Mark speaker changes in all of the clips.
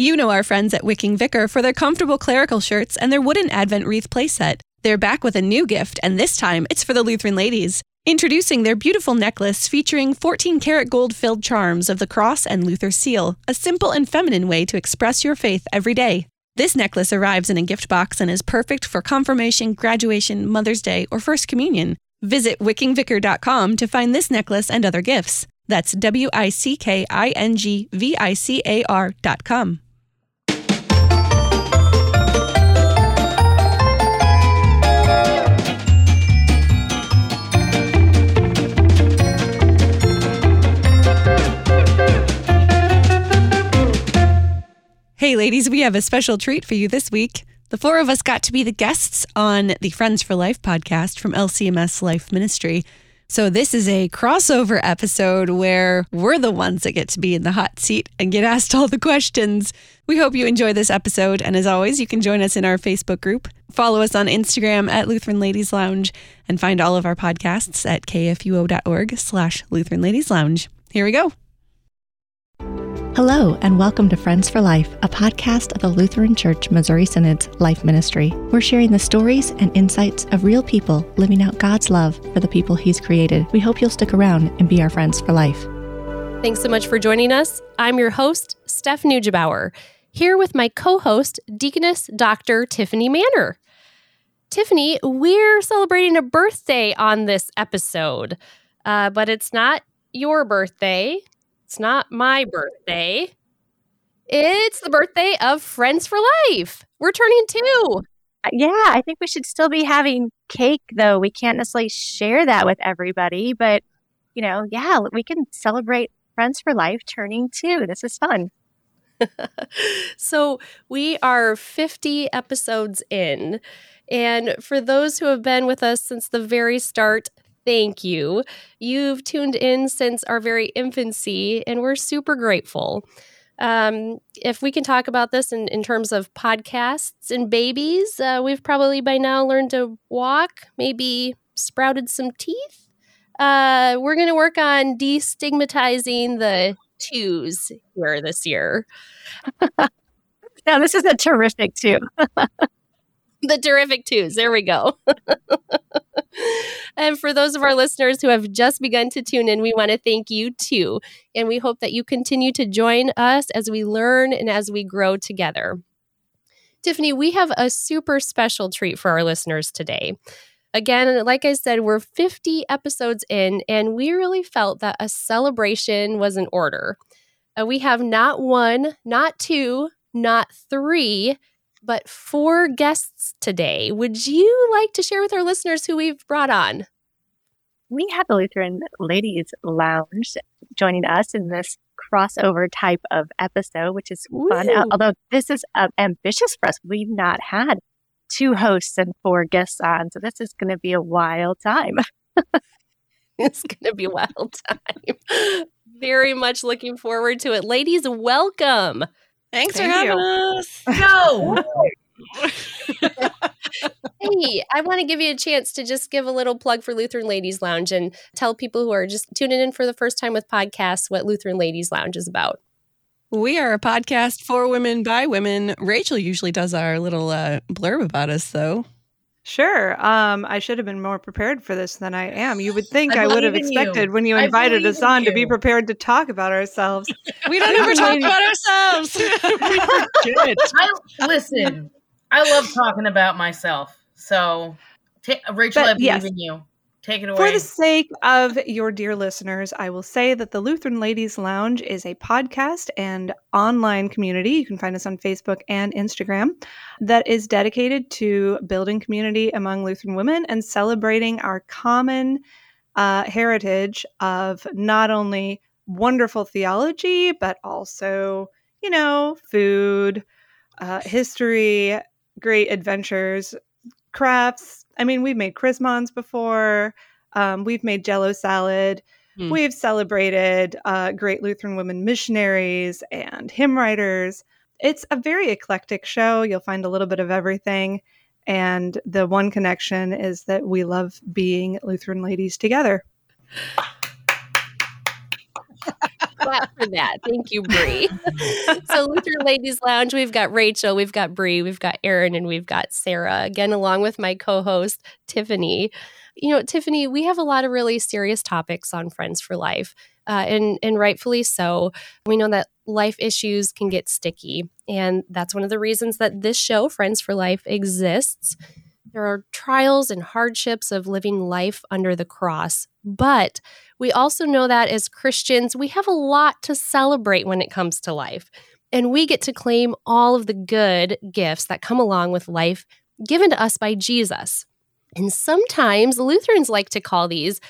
Speaker 1: You know our friends at Wicking Vicar for their comfortable clerical shirts and their wooden Advent wreath playset. They're back with a new gift, and this time it's for the Lutheran ladies. Introducing their beautiful necklace featuring 14 karat gold filled charms of the cross and Luther seal, a simple and feminine way to express your faith every day. This necklace arrives in a gift box and is perfect for confirmation, graduation, Mother's Day, or First Communion. Visit wickingvicar.com to find this necklace and other gifts. That's W I C K I N G V I C A R.com. Hey, ladies, we have a special treat for you this week. The four of us got to be the guests on the Friends for Life podcast from LCMS Life Ministry. So, this is a crossover episode where we're the ones that get to be in the hot seat and get asked all the questions. We hope you enjoy this episode. And as always, you can join us in our Facebook group, follow us on Instagram at Lutheran Ladies Lounge, and find all of our podcasts at kfuo.org slash Lutheran Ladies Lounge. Here we go.
Speaker 2: Hello, and welcome to Friends for Life, a podcast of the Lutheran Church Missouri Synod's Life Ministry. We're sharing the stories and insights of real people living out God's love for the people He's created. We hope you'll stick around and be our friends for life.
Speaker 3: Thanks so much for joining us. I'm your host, Steph Neugebauer, here with my co host, Deaconess Dr. Tiffany Manor. Tiffany, we're celebrating a birthday on this episode, uh, but it's not your birthday. It's not my birthday. It's the birthday of Friends for Life. We're turning two.
Speaker 4: Uh, yeah, I think we should still be having cake, though. We can't necessarily share that with everybody, but you know, yeah, we can celebrate Friends for Life turning two. This is fun.
Speaker 3: so, we are 50 episodes in. And for those who have been with us since the very start, thank you. You've tuned in since our very infancy, and we're super grateful. Um, if we can talk about this in, in terms of podcasts and babies, uh, we've probably by now learned to walk, maybe sprouted some teeth. Uh, we're going to work on destigmatizing the twos here this year.
Speaker 4: now, this is a terrific two.
Speaker 3: the terrific twos. There we go. and for those of our listeners who have just begun to tune in, we want to thank you too. And we hope that you continue to join us as we learn and as we grow together. Tiffany, we have a super special treat for our listeners today. Again, like I said, we're 50 episodes in, and we really felt that a celebration was in order. Uh, we have not one, not two, not three, but four guests today. Would you like to share with our listeners who we've brought on?
Speaker 4: We have the Lutheran Ladies Lounge joining us in this crossover type of episode, which is Ooh. fun. Although this is uh, ambitious for us, we've not had two hosts and four guests on, so this is going to be a wild time.
Speaker 3: it's going to be a wild time. Very much looking forward to it. Ladies, welcome.
Speaker 1: Thanks Thank for having you. us.
Speaker 3: Go. hey, I want to give you a chance to just give a little plug for Lutheran Ladies Lounge and tell people who are just tuning in for the first time with podcasts what Lutheran Ladies Lounge is about.
Speaker 1: We are a podcast for women by women. Rachel usually does our little uh, blurb about us, though.
Speaker 5: Sure. Um, I should have been more prepared for this than I am. You would think I, I would have expected you. when you invited us on to be prepared to talk about ourselves.
Speaker 1: we don't ever talk about ourselves.
Speaker 6: Good. I, listen, I love talking about myself. So, t- Rachel, but, I believe yes. in you. Take it away.
Speaker 5: For the sake of your dear listeners, I will say that the Lutheran Ladies Lounge is a podcast and online community. You can find us on Facebook and Instagram that is dedicated to building community among Lutheran women and celebrating our common uh, heritage of not only wonderful theology, but also, you know, food, uh, history, great adventures, crafts. I mean, we've made Chrismons before. Um, we've made Jello salad. Mm. We've celebrated uh, great Lutheran women missionaries and hymn writers. It's a very eclectic show. You'll find a little bit of everything. And the one connection is that we love being Lutheran ladies together.
Speaker 3: Clap for that. Thank you, Bri. so Luther Ladies Lounge, we've got Rachel, we've got Bri, we've got Erin, and we've got Sarah. Again, along with my co-host Tiffany. You know, Tiffany, we have a lot of really serious topics on Friends for Life. Uh, and and rightfully so. We know that life issues can get sticky, and that's one of the reasons that this show, Friends for Life, exists. There are trials and hardships of living life under the cross, but we also know that as Christians, we have a lot to celebrate when it comes to life. And we get to claim all of the good gifts that come along with life given to us by Jesus. And sometimes Lutherans like to call these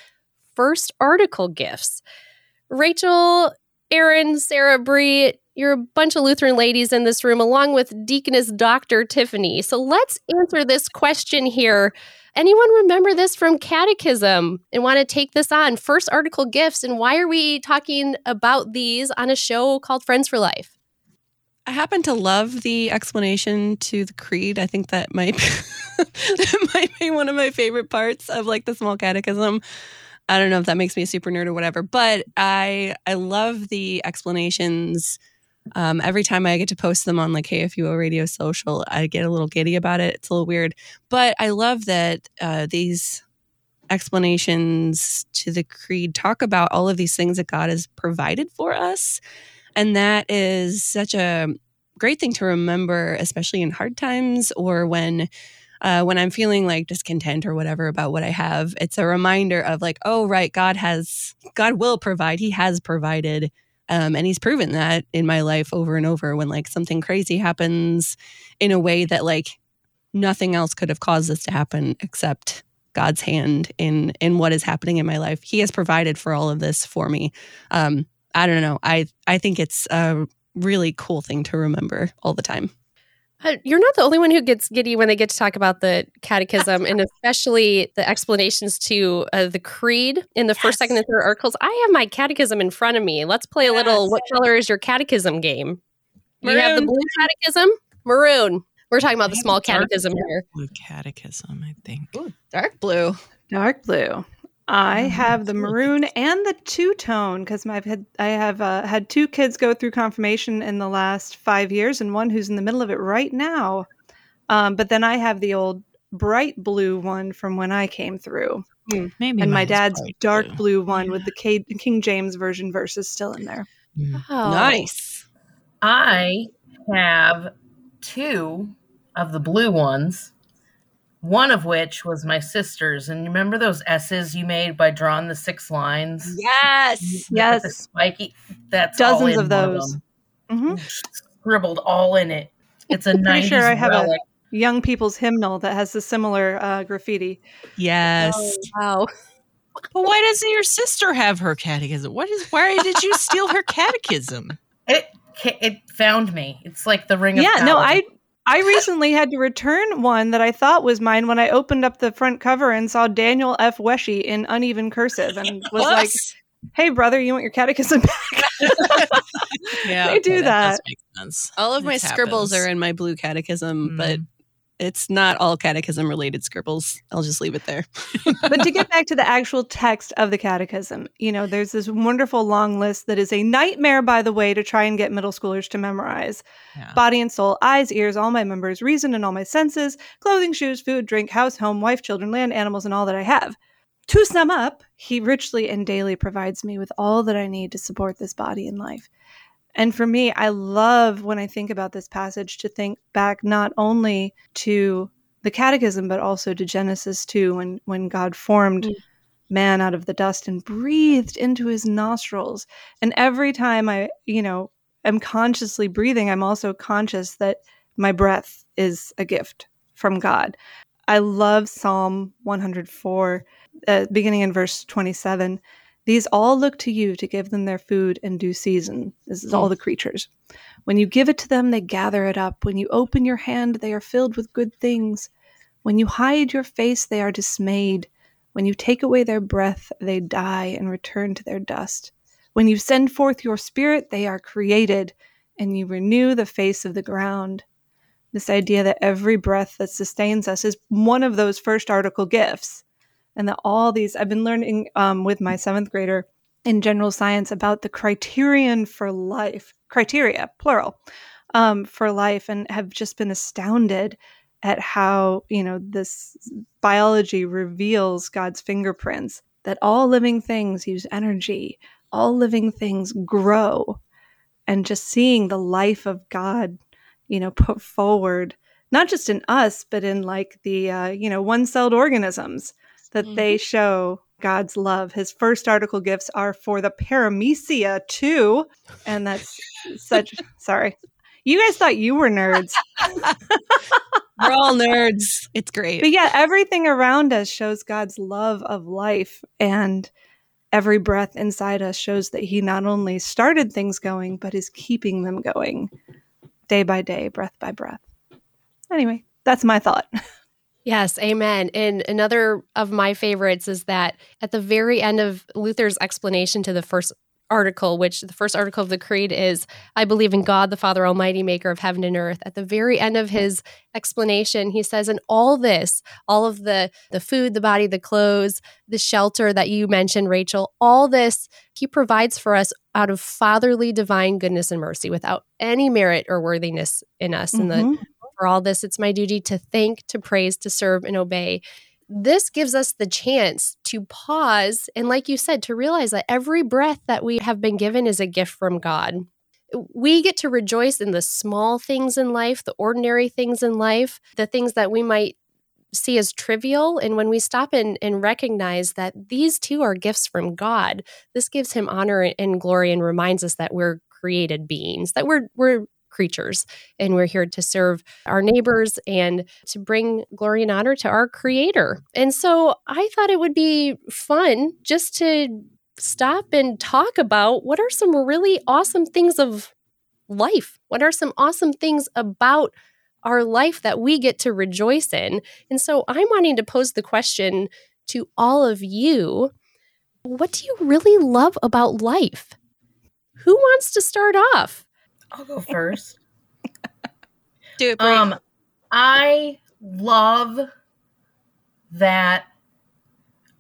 Speaker 3: first article gifts. Rachel, Erin, Sarah, Bri, you're a bunch of Lutheran ladies in this room, along with Deaconess Dr. Tiffany. So let's answer this question here. Anyone remember this from catechism and want to take this on? First article gifts, and why are we talking about these on a show called Friends for Life?
Speaker 1: I happen to love the explanation to the creed. I think that might that might be one of my favorite parts of like the small catechism. I don't know if that makes me a super nerd or whatever, but I I love the explanations. Um, every time I get to post them on like KFUO Radio Social, I get a little giddy about it. It's a little weird, but I love that uh, these explanations to the creed talk about all of these things that God has provided for us, and that is such a great thing to remember, especially in hard times or when uh, when I'm feeling like discontent or whatever about what I have, it's a reminder of like, oh, right, God has, God will provide. He has provided. Um, and he's proven that in my life over and over when like something crazy happens in a way that like nothing else could have caused this to happen except God's hand in in what is happening in my life. He has provided for all of this for me. Um, I don't know. I I think it's a really cool thing to remember all the time.
Speaker 3: Uh, you're not the only one who gets giddy when they get to talk about the catechism and especially the explanations to uh, the creed in the first, yes. second, and third articles. I have my catechism in front of me. Let's play a little yes. what color is your catechism game? Maroon. You have the blue catechism? Maroon. We're talking about the small catechism here.
Speaker 7: Blue catechism, I think.
Speaker 1: Ooh, dark blue.
Speaker 5: Dark blue. I have the maroon and the two tone because I've had I have uh, had two kids go through confirmation in the last five years, and one who's in the middle of it right now. Um, but then I have the old bright blue one from when I came through.
Speaker 7: Mm, maybe
Speaker 5: and my dad's dark blue, blue one yeah. with the K- King James version verses still in there.
Speaker 1: Mm. Oh. Nice.
Speaker 6: I have two of the blue ones one of which was my sister's. And you remember those S's you made by drawing the six lines?
Speaker 5: Yes. Yes.
Speaker 6: The spiky. That's
Speaker 5: dozens of those.
Speaker 6: Mm-hmm. Scribbled all in it. It's a nice. sure I have relic.
Speaker 5: a young people's hymnal that has a similar uh, graffiti.
Speaker 1: Yes. Oh,
Speaker 3: wow.
Speaker 7: But why doesn't your sister have her catechism? What is? Why did you steal her catechism?
Speaker 6: It it found me. It's like the ring.
Speaker 5: Yeah. no, I I recently had to return one that I thought was mine when I opened up the front cover and saw Daniel F. Weshy in uneven cursive and was like, "Hey, brother, you want your catechism back?" yeah, they do okay, that.
Speaker 1: that All of my scribbles are in my blue catechism, mm. but it's not all catechism related scribbles. I'll just leave it there.
Speaker 5: but to get back to the actual text of the catechism, you know, there's this wonderful long list that is a nightmare, by the way, to try and get middle schoolers to memorize. Yeah. Body and soul, eyes, ears, all my members, reason and all my senses, clothing, shoes, food, drink, house, home, wife, children, land, animals, and all that I have. To sum up, he richly and daily provides me with all that I need to support this body and life. And for me, I love when I think about this passage to think back not only to the catechism, but also to Genesis 2 when, when God formed mm. man out of the dust and breathed into his nostrils. And every time I, you know, am consciously breathing, I'm also conscious that my breath is a gift from God. I love Psalm 104, uh, beginning in verse 27. These all look to you to give them their food in due season. This is all hmm. the creatures. When you give it to them, they gather it up. When you open your hand, they are filled with good things. When you hide your face, they are dismayed. When you take away their breath, they die and return to their dust. When you send forth your spirit, they are created, and you renew the face of the ground. This idea that every breath that sustains us is one of those first article gifts and that all these I've been learning um, with my seventh grader in general science about the criterion for life, criteria, plural, um, for life, and have just been astounded at how, you know, this biology reveals God's fingerprints that all living things use energy, all living things grow. And just seeing the life of God, you know, put forward, not just in us, but in like the, uh, you know, one celled organisms that mm-hmm. they show God's love. His first article gifts are for the paramecia too. And that's such, sorry. You guys thought you were nerds.
Speaker 1: We're all nerds. It's great.
Speaker 5: But yeah, everything around us shows God's love of life. And every breath inside us shows that He not only started things going, but is keeping them going day by day, breath by breath. Anyway, that's my thought.
Speaker 3: Yes, amen. And another of my favorites is that at the very end of Luther's explanation to the first article, which the first article of the Creed is, I believe in God, the Father Almighty, maker of heaven and earth. At the very end of his explanation, he says, and all this, all of the the food, the body, the clothes, the shelter that you mentioned, Rachel, all this he provides for us out of fatherly divine goodness and mercy without any merit or worthiness in us. Mm-hmm. And the, for all this, it's my duty to thank, to praise, to serve, and obey this gives us the chance to pause and, like you said, to realize that every breath that we have been given is a gift from God. We get to rejoice in the small things in life, the ordinary things in life, the things that we might see as trivial. And when we stop and, and recognize that these two are gifts from God, this gives him honor and glory and reminds us that we're created beings, that we're we're creatures. And we're here to serve our neighbors and to bring glory and honor to our Creator. And so I thought it would be fun just to stop and talk about what are some really awesome things of life? What are some awesome things about our life that we get to rejoice in? And so I'm wanting to pose the question to all of you what do you really love about life? Who wants to start off?
Speaker 6: I'll go first.
Speaker 1: Do it. Bri.
Speaker 6: Um, I love that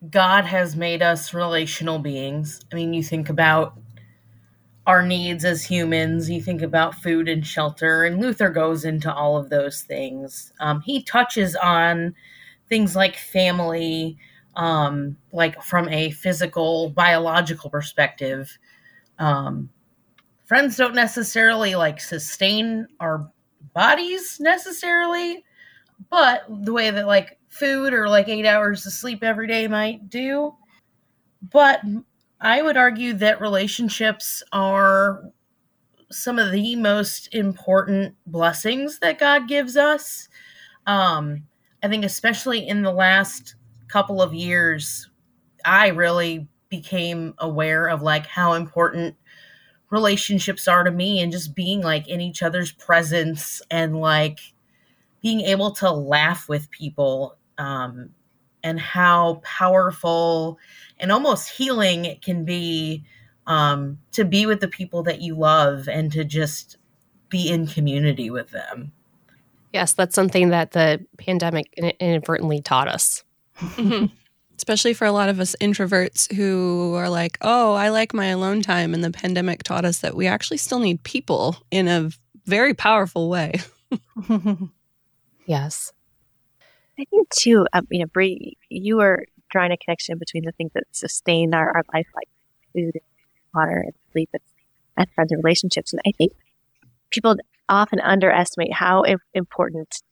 Speaker 6: God has made us relational beings. I mean, you think about our needs as humans, you think about food and shelter, and Luther goes into all of those things. Um, he touches on things like family, um, like from a physical, biological perspective. Um, friends don't necessarily like sustain our bodies necessarily, but the way that like food or like eight hours of sleep every day might do. But I would argue that relationships are some of the most important blessings that God gives us. Um, I think, especially in the last couple of years, I really became aware of like how important relationships are to me and just being like in each other's presence and like being able to laugh with people um, and how powerful and almost healing it can be um, to be with the people that you love and to just be in community with them.
Speaker 3: Yes, that's something that the pandemic inadvertently taught us.
Speaker 1: Especially for a lot of us introverts who are like, oh, I like my alone time. And the pandemic taught us that we actually still need people in a very powerful way.
Speaker 3: yes.
Speaker 4: I think, too, um, you know, Bri, you were drawing a connection between the things that sustain our, our life, like food, and water, and sleep, and, and friends and relationships. And I think people often underestimate how important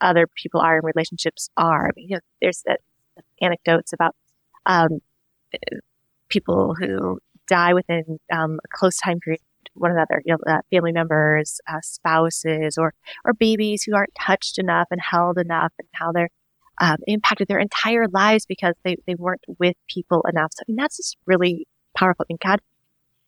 Speaker 4: other people are and relationships are. I mean, you know, there's that anecdotes about um, people who die within um, a close time period one another, you know, uh, family members, uh, spouses, or or babies who aren't touched enough and held enough, and how they're um, impacted their entire lives because they, they weren't with people enough. So I mean, that's just really powerful. I mean, God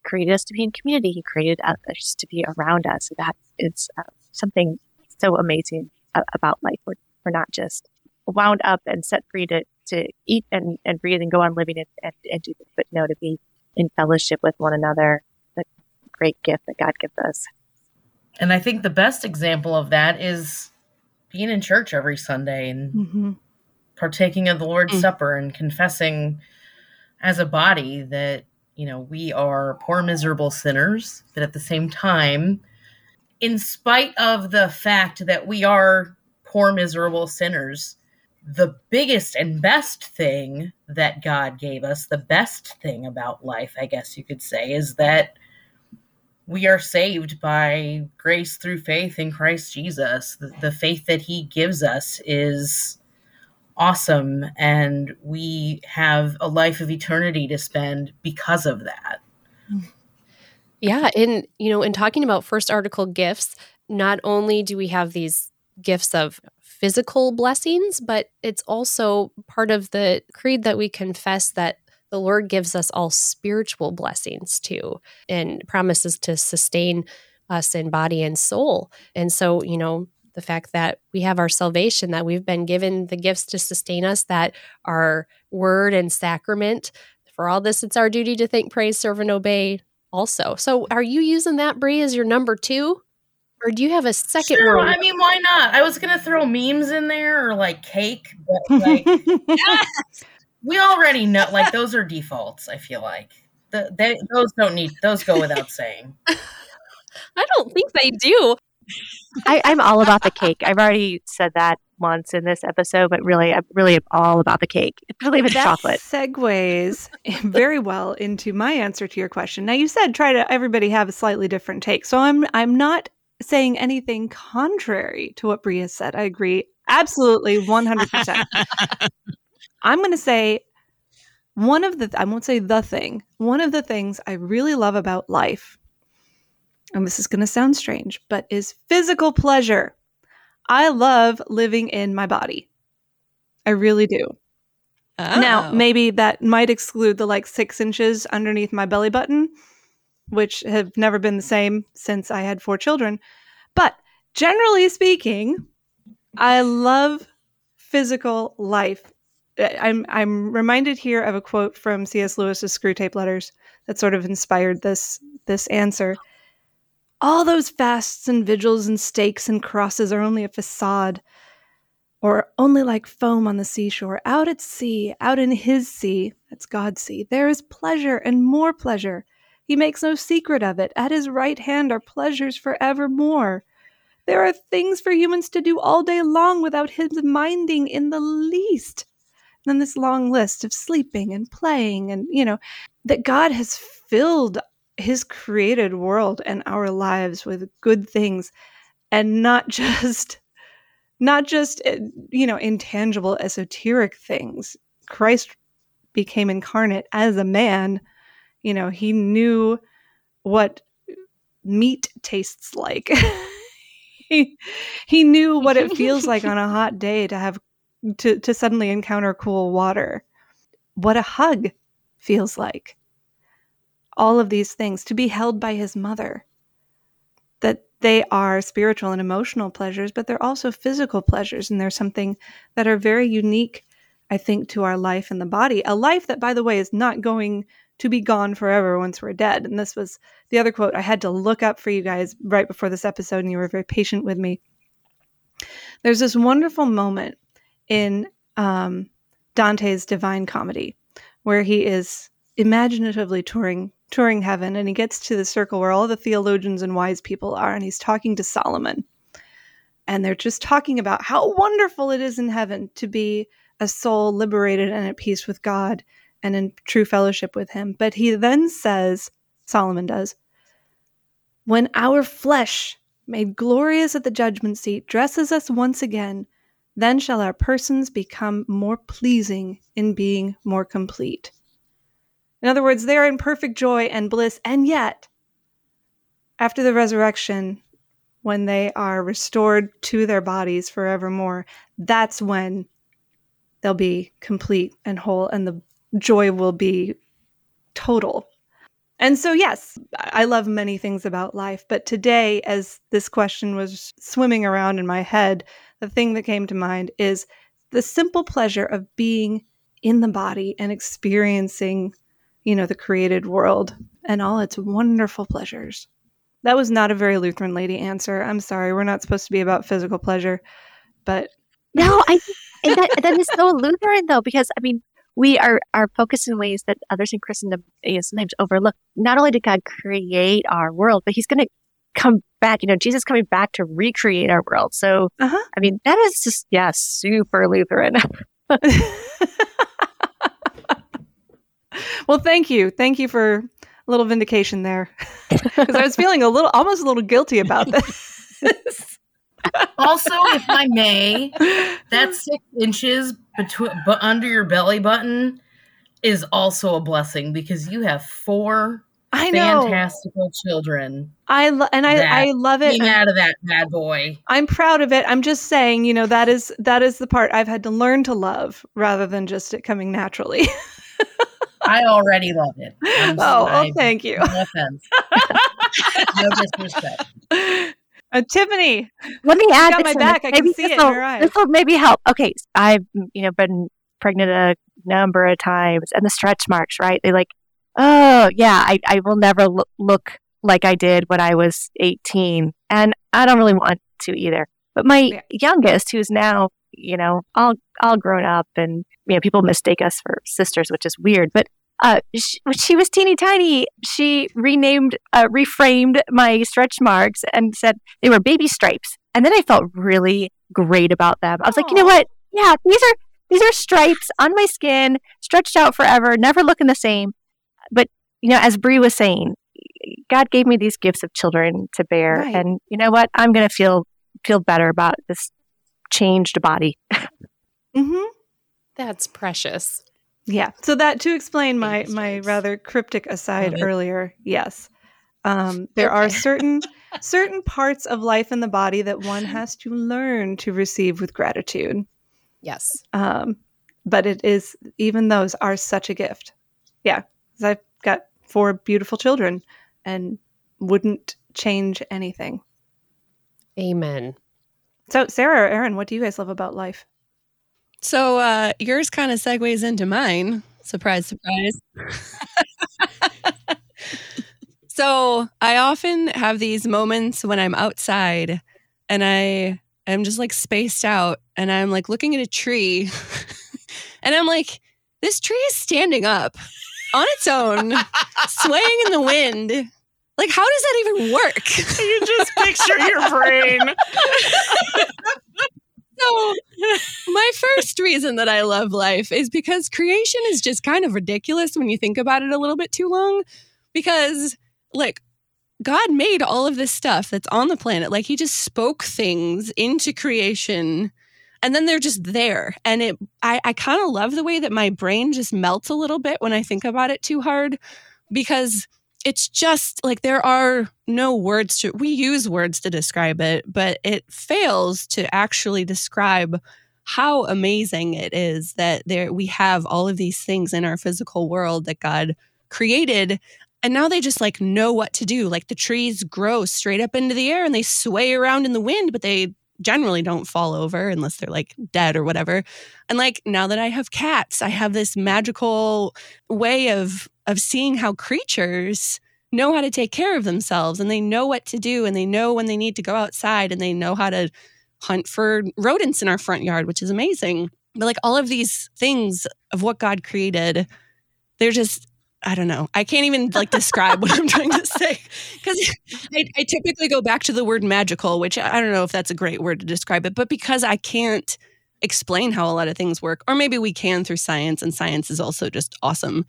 Speaker 4: created us to be in community. He created us to be around us. So that is uh, something so amazing about life. We're, we're not just wound up and set free to, to eat and, and breathe and go on living and, and, and do this, but no, to be in fellowship with one another. The great gift that God gives us.
Speaker 6: And I think the best example of that is being in church every Sunday and mm-hmm. partaking of the Lord's mm-hmm. Supper and confessing as a body that you know, we are poor, miserable sinners, but at the same time, in spite of the fact that we are poor, miserable sinners, the biggest and best thing that God gave us, the best thing about life, I guess you could say, is that we are saved by grace through faith in Christ Jesus. The, the faith that He gives us is awesome, and we have a life of eternity to spend because of that.
Speaker 3: Yeah, in you know, in talking about first article gifts, not only do we have these gifts of physical blessings, but it's also part of the creed that we confess that the Lord gives us all spiritual blessings too and promises to sustain us in body and soul. And so, you know, the fact that we have our salvation, that we've been given the gifts to sustain us, that our word and sacrament, for all this, it's our duty to think, praise, serve, and obey also. So, are you using that, Bri, as your number two? Or do you have a second
Speaker 6: Sure,
Speaker 3: word?
Speaker 6: I mean, why not? I was gonna throw memes in there or like cake, but like we already know. Like those are defaults. I feel like the, they, those don't need those go without saying.
Speaker 3: I don't think they do.
Speaker 4: I, I'm all about the cake. I've already said that once in this episode, but really, I'm really all about the cake, particularly if it's
Speaker 5: that
Speaker 4: chocolate.
Speaker 5: segues very well into my answer to your question. Now you said try to everybody have a slightly different take. So I'm I'm not saying anything contrary to what Bria said. I agree absolutely 100%. I'm going to say one of the I won't say the thing. One of the things I really love about life and this is going to sound strange, but is physical pleasure. I love living in my body. I really do. Now,
Speaker 1: Oh.
Speaker 5: maybe that might exclude the like six inches underneath my belly button, which have never been the same since I had four children. But generally speaking, I love physical life. I'm I'm reminded here of a quote from C.S. Lewis's Screwtape Letters that sort of inspired this this answer. All those fasts and vigils and stakes and crosses are only a facade or only like foam on the seashore. Out at sea, out in his sea, that's God's sea, there is pleasure and more pleasure. He makes no secret of it. At his right hand are pleasures forevermore. There are things for humans to do all day long without his minding in the least. And then this long list of sleeping and playing, and you know, that God has filled his created world and our lives with good things and not just not just uh, you know intangible esoteric things christ became incarnate as a man you know he knew what meat tastes like. He, he knew what it feels like on a hot day to have to, to suddenly encounter cool water. What a hug feels like. All of these things to be held by his mother. That they are spiritual and emotional pleasures but they're also physical pleasures and they're something that are very unique i think to our life in the body. A life that by the way is not going to be gone forever once we're dead. And this was the other quote i had to look up for you guys right before this episode and you were very patient with me. There's this wonderful moment in um, dante's divine comedy where he is imaginatively touring touring heaven and he gets to the circle where all the theologians and wise people are and he's talking to Solomon. And they're just talking about how wonderful it is in heaven to be a soul liberated and at peace with God and in true fellowship with him. But he then says, Solomon does, when our flesh, made glorious at the judgment seat, dresses us once again, then shall our persons become more pleasing in being more complete. In other words, they're in perfect joy and bliss, and yet, after the resurrection, when they are restored to their bodies forevermore, that's when they'll be complete and whole, and the joy will be total. And so, yes, I love many things about life, but today, as this question was swimming around in my head, the thing that came to mind is the simple pleasure of being in the body and experiencing you know, the created world and all its wonderful pleasures. That was not a very Lutheran lady answer. I'm sorry. We're not supposed to be about physical pleasure, but
Speaker 4: No, I that that is so Lutheran though, because I mean, we are, are focused in ways that others in Christendom is sometimes overlook. Not only did God create our world, but he's going to come back, you know, Jesus coming back to recreate our world. So,
Speaker 5: Uh-huh.
Speaker 4: I mean, that is just, yeah, super Lutheran.
Speaker 5: well, thank you. Thank you for a little vindication there. Because I was feeling a little, almost a little guilty about this.
Speaker 6: Also, if I may, that six inches between but under your belly button is also a blessing because you have four
Speaker 5: I know.
Speaker 6: fantastical children
Speaker 5: I lo- and I, I love it.
Speaker 6: came out of that bad boy.
Speaker 5: I'm proud of it. I'm just saying, you know, that is that is the part I've had to learn to love rather than just it coming naturally.
Speaker 6: I already love it. I'm
Speaker 5: oh,
Speaker 6: I-
Speaker 5: well, thank you.
Speaker 6: No offense. no disrespect.
Speaker 5: Uh, Tiffany,
Speaker 4: Let me add
Speaker 5: got my back. I can see it in
Speaker 4: this'll-
Speaker 5: your eyes.
Speaker 4: This will maybe help. Okay, I've you know been pregnant a number of times, and the stretch marks, right? They like, oh yeah, I I will never lo- look like I did when I was eighteen, and I don't really want to either. But my
Speaker 5: Yeah.
Speaker 4: youngest, who's now you know all all grown up, and you know people mistake us for sisters, which is weird, but. Uh, sh when she was teeny tiny, she renamed, uh, reframed my stretch marks and said they were baby stripes. And then I felt really great about them. I was like, you know what? Yeah, these are these are stripes on my skin, stretched out forever, never looking the same. But you know, as Bri was saying, God gave me these gifts of children to bear,
Speaker 5: Right.
Speaker 4: and you know what? I'm gonna feel feel better about this changed body.
Speaker 5: mm-hmm.
Speaker 3: That's precious.
Speaker 5: Yeah. So that to explain my my rather cryptic aside
Speaker 7: it.
Speaker 5: earlier, yes. Um, there are certain certain parts of life in the body that one has to learn to receive with gratitude.
Speaker 3: Yes.
Speaker 5: Um, but it is even those are such a gift. Yeah, I've got four beautiful children, and wouldn't change anything.
Speaker 3: Amen.
Speaker 5: So, Sarah or Erin, what do you guys love about life?
Speaker 1: So uh, yours kind of segues into mine. Surprise, surprise. so I often have these moments when I'm outside and I am just like spaced out and I'm like looking at a tree and I'm like, this tree is standing up on its own, swaying in the wind. Like, how does that even work?
Speaker 7: You just picture your brain.
Speaker 1: So, my first reason that I love life is because creation is just kind of ridiculous when you think about it a little bit too long. Because, like, God made all of this stuff that's on the planet. Like, He just spoke things into creation and then they're just there. And it, I, I kind of love the way that my brain just melts a little bit when I think about it too hard because it's just like there are no words to we use words to describe it but it fails to actually describe how amazing it is that there we have all of these things in our physical world that God created and now they just like know what to do. Like the trees grow straight up into the air and they sway around in the wind but they generally don't fall over unless they're like dead or whatever and like now that i have cats i have this magical way of of seeing how creatures know how to take care of themselves and they know what to do and they know when they need to go outside and they know how to hunt for rodents in our front yard, which is amazing. But like all of these things of what God created, they're just I don't know. I can't even like describe what I'm trying to say. Because I, I typically go back to the word magical, which I don't know if that's a great word to describe it, but because I can't explain how a lot of things work, or maybe we can through science, and science is also just awesome.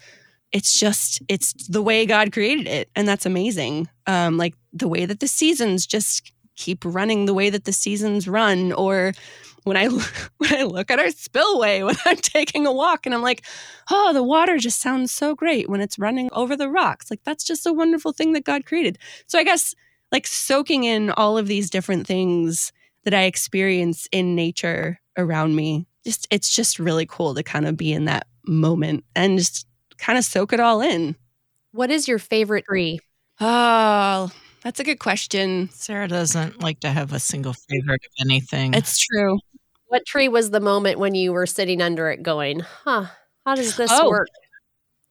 Speaker 1: It's just it's the way god created it and that's amazing. Um like the way that the seasons just keep running the way that the seasons run or when i when i look at our spillway when i'm taking a walk and i'm like oh the water just sounds so great when it's running over the rocks like that's just a wonderful thing that god created so i guess like soaking in all of these different things that i experience in nature around me just it's just really cool to kind of be in that moment and just kind of soak it all in.
Speaker 3: What is your favorite tree?
Speaker 1: Oh, that's a good question.
Speaker 7: Sarah doesn't like to have a single favorite of anything.
Speaker 1: It's true.
Speaker 3: What tree was the moment when you were sitting under it going, huh, how does this
Speaker 1: Oh.
Speaker 3: work?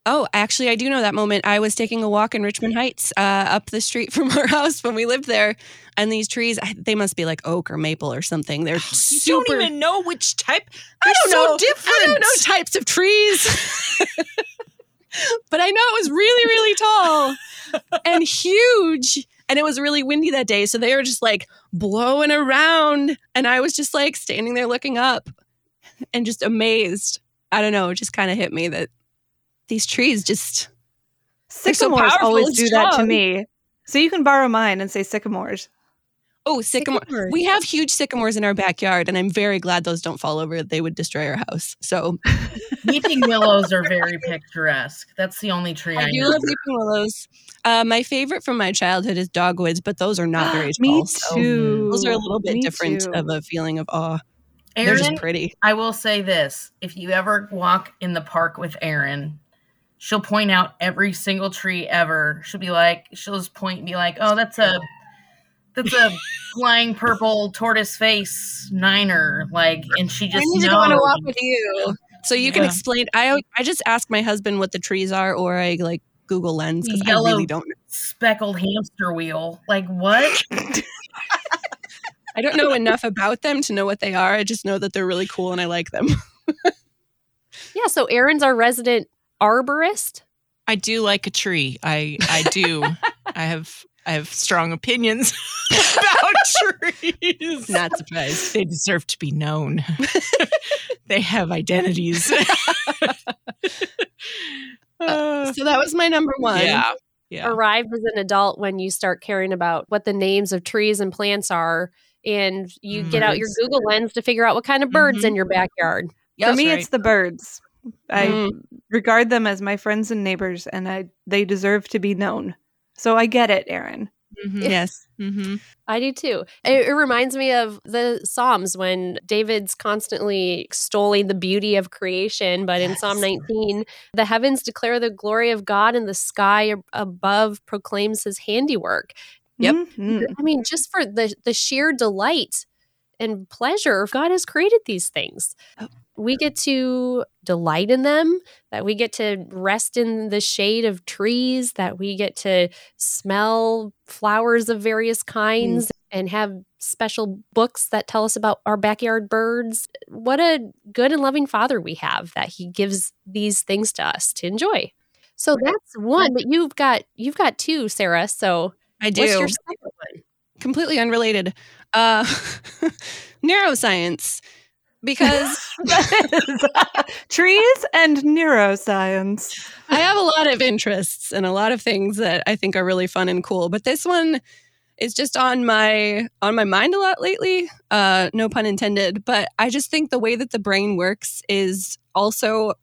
Speaker 1: Oh, actually, I do know that moment. I was taking a walk in Richmond Heights, uh, up the street from our house when we lived there, and these trees—they must be like oak or maple or something. They're
Speaker 7: You
Speaker 1: super.
Speaker 7: don't even know which type.
Speaker 1: I don't
Speaker 7: so
Speaker 1: know.
Speaker 7: different.
Speaker 1: I don't know types of trees, but I know it was really, really tall and huge. And it was really windy that day, so they were just like blowing around, and I was just like standing there looking up and just amazed. I don't know, it just kind of hit me that these trees just They're so
Speaker 5: Sycamores always do that to me. So you can borrow mine and say sycamores.
Speaker 1: Oh, sycamore.
Speaker 3: Sycamores.
Speaker 1: We have huge sycamores in our backyard, and I'm very glad those don't fall over. They would destroy our house. So
Speaker 6: Weeping willows are very picturesque. That's the only tree I,
Speaker 1: I do
Speaker 6: know.
Speaker 1: love weeping willows. Uh, my favorite from my childhood is dogwoods, but those are not very
Speaker 5: Me
Speaker 1: tall. so
Speaker 5: too.
Speaker 1: Those are a little bit
Speaker 5: Me
Speaker 1: different
Speaker 5: too.
Speaker 1: of a feeling of awe. They're just pretty.
Speaker 6: I will say this: if you ever walk in the park with Erin, she'll point out every single tree ever. She'll be like, she'll just point and be like, "Oh, that's a that's a flying purple tortoise face niner." Like, and she just
Speaker 1: I need to go on a walk with you, so you can explain. I I just ask my husband what the trees are, or I like Google Lens because I really don't. know.
Speaker 6: speckled hamster wheel. Like what?
Speaker 1: I don't know enough about them to know what they are. I just know that they're really cool and I like them.
Speaker 3: Yeah, so Erin's our resident arborist.
Speaker 7: I do like a tree. I I do. I have I have strong opinions about trees.
Speaker 1: Not surprised.
Speaker 7: They deserve to be known. they have identities. Uh,
Speaker 1: So that was my number one.
Speaker 7: yeah. Yeah.
Speaker 3: Arrived as an adult when you start caring about what the names of trees and plants are, and you get out your Google lens to figure out what kind of birds in your backyard.
Speaker 5: For me,
Speaker 7: right.
Speaker 5: it's the birds. I
Speaker 1: Mm.
Speaker 5: regard them as my friends and neighbors, and I they deserve to be known. So I get it, Erin.
Speaker 7: Mhm.
Speaker 1: Yes.
Speaker 7: Mhm.
Speaker 3: I do too. It, it reminds me of the Psalms when David's constantly extolling the beauty of creation. But in Psalm 19, the heavens declare the glory of God, and the sky above proclaims his handiwork.
Speaker 1: Yep.
Speaker 5: Mhm.
Speaker 3: I mean, just for the the sheer delight and pleasure, God has created these things.
Speaker 1: Oh.
Speaker 3: We get to delight in them, that we get to rest in the shade of trees, that we get to smell flowers of various kinds mm. and have special books that tell us about our backyard birds. What a good and loving father we have that he gives these things to us to enjoy. So that's one, but you've got you've got two, Sarah. So
Speaker 1: I do.
Speaker 3: what's your second one?
Speaker 1: Completely unrelated. Uh, neuroscience. Because
Speaker 5: Trees and neuroscience.
Speaker 1: I have a lot of interests and a lot of things that I think are really fun and cool. But this one is just on my on my mind a lot lately. Uh, no pun intended. But I just think the way that the brain works is also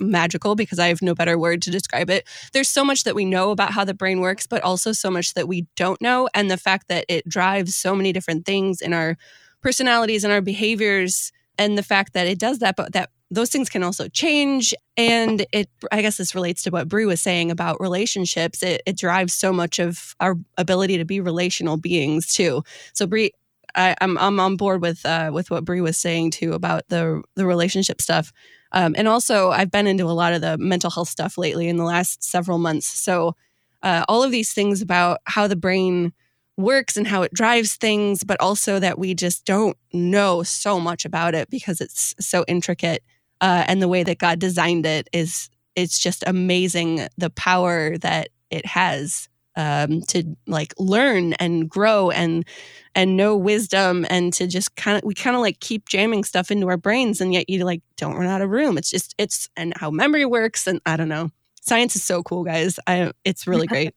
Speaker 1: magical because I have no better word to describe it. There's so much that we know about how the brain works, but also so much that we don't know. And the fact that it drives so many different things in our personalities and our behaviors, and the fact that it does that, but that those things can also change. And it, I guess this relates to what Bri was saying about relationships. It, it drives so much of our ability to be relational beings too. So Bri, I, I'm I'm on board with uh, with what Bri was saying too about the the relationship stuff. Um, and also, I've been into a lot of the mental health stuff lately in the last several months. So, uh, all of these things about how the brain works and how it drives things, but also that we just don't know so much about it because it's so intricate. Uh, and the way that God designed it is, it's just amazing the power that it has um, to like learn and grow and and know wisdom and to just kind of we kind of like keep jamming stuff into our brains and yet you like don't run out of room. It's just it's and how memory works and i don't know. Science is so cool guys. I it's really great.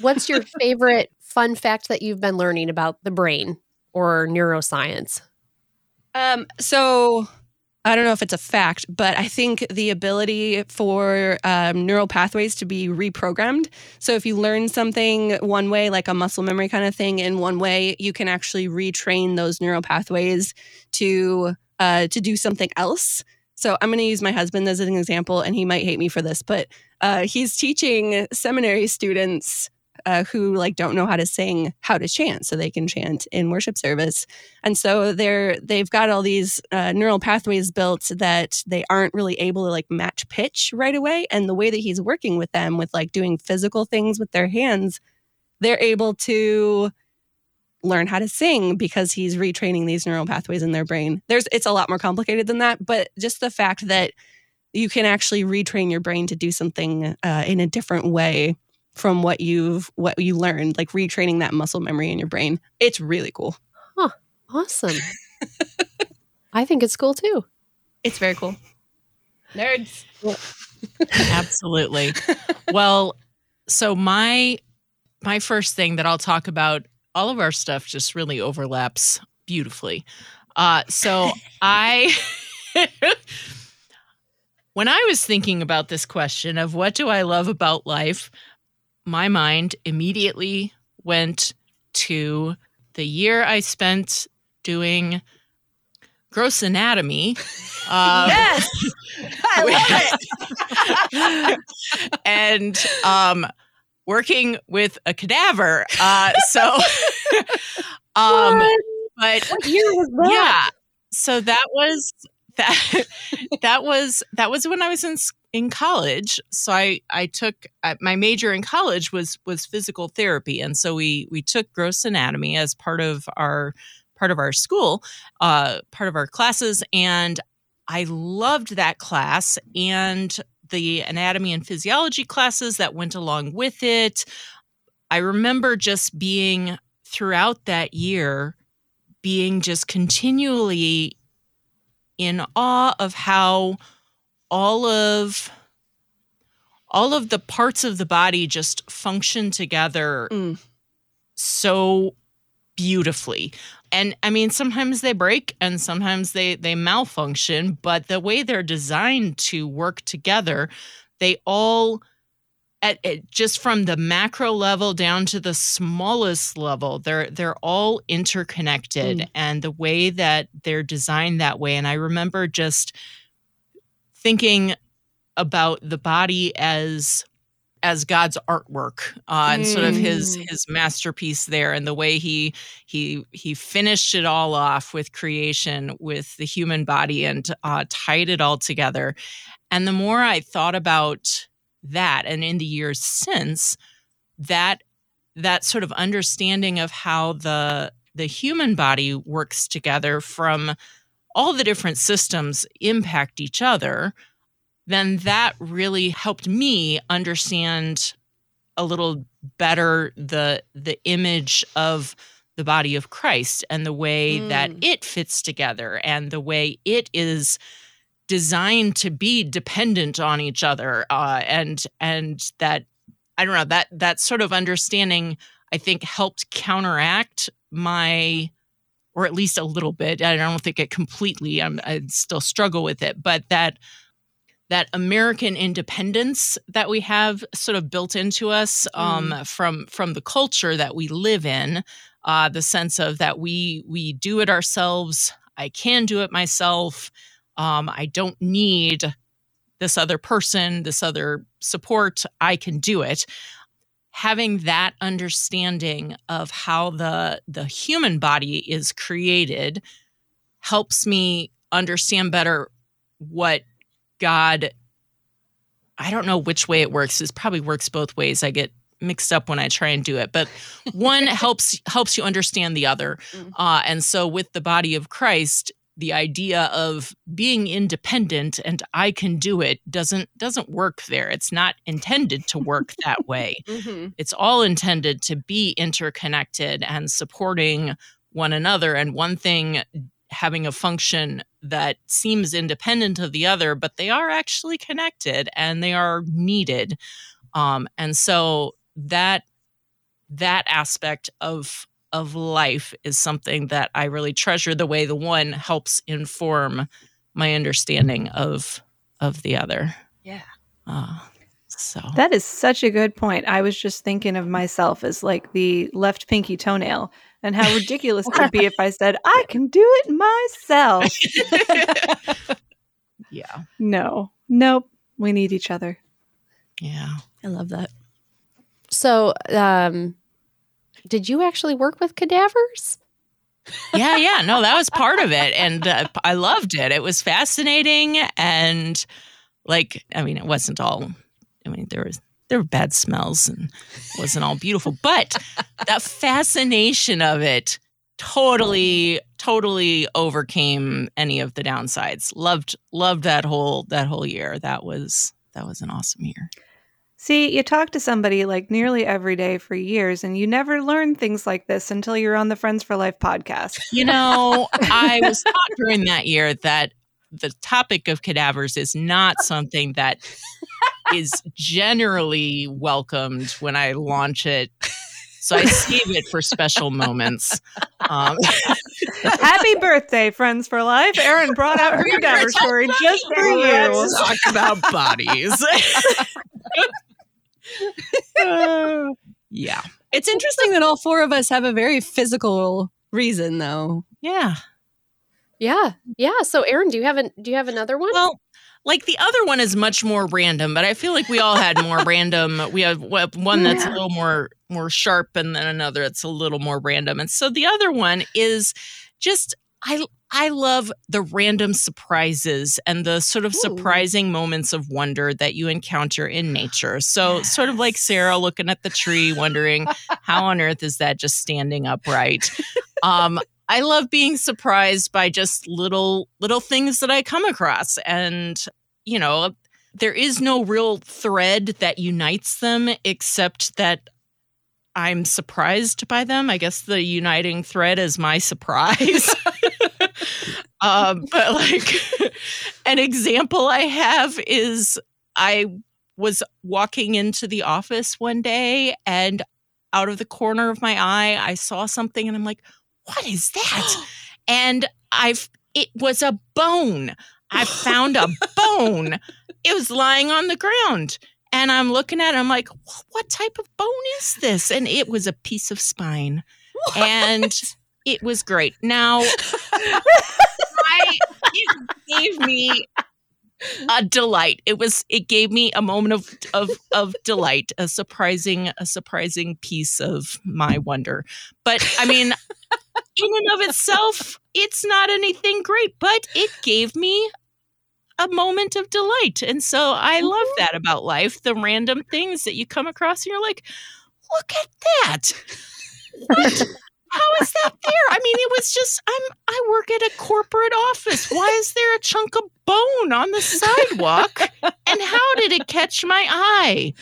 Speaker 3: What's your favorite fun fact that you've been learning about the brain or neuroscience?
Speaker 1: um so i don't know if it's a fact but i think the ability for um, neural pathways to be reprogrammed. So if you learn something one way like a muscle memory kind of thing in one way you can actually retrain those neural pathways to uh, to do something else. So i'm going to use my husband as an example and he might hate me for this but uh, he's teaching seminary students uh, who like don't know how to sing, how to chant, so they can chant in worship service. And so they're they've got all these uh, neural pathways built that they aren't really able to like match pitch right away. And the way that he's working with them with like doing physical things with their hands, they're able to learn how to sing because he's retraining these neural pathways in their brain. There's it's a lot more complicated than that, but just the fact that you can actually retrain your brain to do something uh, in a different way from what you've what you learned, like retraining that muscle memory in your brain. It's really cool.
Speaker 3: Huh. Awesome. I think it's cool too.
Speaker 1: It's very cool. Nerds.
Speaker 7: Absolutely. well, so my my first thing that I'll talk about all of our stuff just really overlaps beautifully. Uh, so I, when I was thinking about this question of what do I love about life, my mind immediately went to the year I spent doing gross anatomy.
Speaker 1: Um, yes, I love
Speaker 7: it. and um, working with a cadaver. Uh, so, um, but
Speaker 3: what year was that?
Speaker 7: Yeah, so that was that. that was that was when I was in in college. So I I took uh, my major in college was was physical therapy, and so we we took gross anatomy as part of our part of our school, uh, part of our classes, and I loved that class and the anatomy and physiology classes that went along with it. I remember just being throughout that year, being just continually in awe of how all of all of the parts of the body just function together mm. so beautifully and i mean sometimes they break and sometimes they they malfunction but the way they're designed to work together they all at, at, just from the macro level down to the smallest level they're they're all interconnected mm. and the way that they're designed that way and i remember just thinking about the body as as God's artwork uh, and sort of his mm. his masterpiece there, and the way he he he finished it all off with creation, with the human body, and uh, tied it all together. And the more I thought about that, and in the years since, that that sort of understanding of how the the human body works together from all the different systems impact each other then that really helped me understand a little better the the image of the body of Christ and the way mm. that it fits together and the way it is designed to be dependent on each other uh, and and that I don't know that that sort of understanding I think helped counteract my or at least a little bit I don't think it completely I'm, I still struggle with it but that that American independence that we have sort of built into us um, mm. from from the culture that we live in, uh, the sense of that we we do it ourselves. I can do it myself. Um, I don't need this other person, this other support. I can do it. Having that understanding of how the the human body is created helps me understand better what God, I don't know which way it works. It probably works both ways. I get mixed up when I try and do it, but one helps helps you understand the other. Mm. Uh, and so with the body of Christ, the idea of being independent and I can do it doesn't doesn't work there. It's not intended to work that way. Mm-hmm. It's all intended to be interconnected and supporting one another. And one thing having a function that seems independent of the other, but they are actually connected and they are needed. Um, and so that that aspect of of life is something that I really treasure. The way the one helps inform my understanding of of the other.
Speaker 1: Yeah.
Speaker 7: Uh, so
Speaker 5: that is such a good point. I was just thinking of myself as like the left pinky toenail and how ridiculous it would be if I said, I can do it myself.
Speaker 7: yeah.
Speaker 5: No, nope. We need each other.
Speaker 7: Yeah.
Speaker 1: I love that.
Speaker 3: So, um, did you actually work with cadavers?
Speaker 7: yeah, yeah. No, that was part of it. And uh, I loved it. It was fascinating. And like, I mean, it wasn't all, I mean, there was, there were bad smells and it wasn't all beautiful, but that fascination of it totally, totally overcame any of the downsides. Loved, loved that whole, that whole year. That was, that was an awesome year.
Speaker 5: See, you talk to somebody like nearly every day for years, and you never learn things like this until you're on the Friends for Life podcast.
Speaker 7: You know, I was taught during that year that the topic of cadavers is not something that is generally welcomed when I launch it. So I save it for special moments. Um,
Speaker 5: Happy birthday, Friends for Life. Erin brought out her cadaver story just for you.
Speaker 7: Let's talk about bodies. Uh, yeah.
Speaker 1: It's interesting that all four of us have a very physical reason, though.
Speaker 7: Yeah.
Speaker 3: Yeah, yeah. So, Erin, do you have an do you have another one?
Speaker 7: Well, like the other one is much more random, but I feel like we all had more random. We have one that's a little more more sharp, and then another that's a little more random. And so the other one is just I I love the random surprises and the sort of Ooh. surprising moments of wonder that you encounter in nature. So, yes. sort of like Sarah looking at the tree, wondering how on earth is that just standing upright. Um, I love being surprised by just little little things that I come across and you know there is no real thread that unites them except that I'm surprised by them. I guess the uniting thread is my surprise. um, but like an example I have is I was walking into the office one day and out of the corner of my eye, I saw something and I'm like, what is that? and I've, it was a bone. I found a bone. It was lying on the ground. And I'm looking at it, I'm like, what type of bone is this? And it was a piece of spine. What? And it was great. Now, I, it gave me a delight. It was it gave me a moment of of of delight, a surprising a surprising piece of my wonder. But I mean, in and of itself, it's not anything great, but it gave me a moment of delight. And so I love mm-hmm. that about life, the random things that you come across and you're like, look at that. What? How is that there? I mean, it was just I'm I work at a corporate office. Why is there a chunk of bone on the sidewalk? and how did it catch my eye?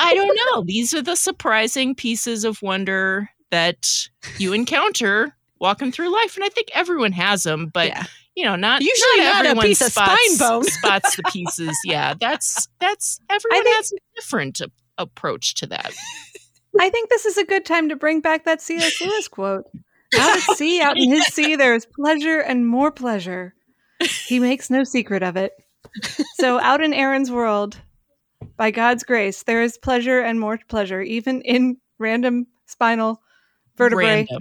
Speaker 7: I don't know. These are the surprising pieces of wonder that you encounter walking through life, and I think everyone has them. But yeah. you know, not
Speaker 1: usually
Speaker 7: not,
Speaker 1: not everyone a piece spots, of spine bone
Speaker 7: spots the pieces. Yeah, that's that's everyone think, has a different approach to that.
Speaker 5: I think this is a good time to bring back that C.S. Lewis quote. Out at sea, out in his sea, there is pleasure and more pleasure. He makes no secret of it. So, out in Erin's world, by God's grace, there is pleasure and more pleasure, even in random spinal vertebrae. Random.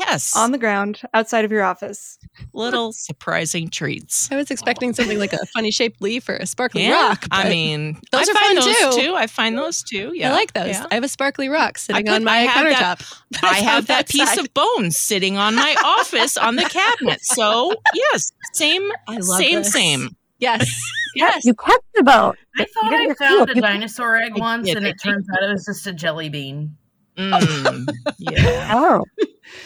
Speaker 7: Yes.
Speaker 5: On the ground outside of your office.
Speaker 7: Little surprising treats.
Speaker 1: I was expecting something like a funny shaped leaf or a sparkly
Speaker 7: yeah,
Speaker 1: rock.
Speaker 7: I mean,
Speaker 1: those
Speaker 7: I
Speaker 1: are fun
Speaker 7: those
Speaker 1: too.
Speaker 7: too. I find those too. Yeah.
Speaker 1: I like those.
Speaker 7: Yeah.
Speaker 1: I have a sparkly rock sitting on my countertop.
Speaker 7: That, I have that piece of bone sitting on my office on the cabinet. So, yes, same, same,
Speaker 1: this.
Speaker 7: same.
Speaker 1: Yes.
Speaker 4: Yes. You kept the bone.
Speaker 6: I thought I found a dinosaur egg once, and it turns out it was just a jelly bean.
Speaker 7: Mm, yeah.
Speaker 4: Oh.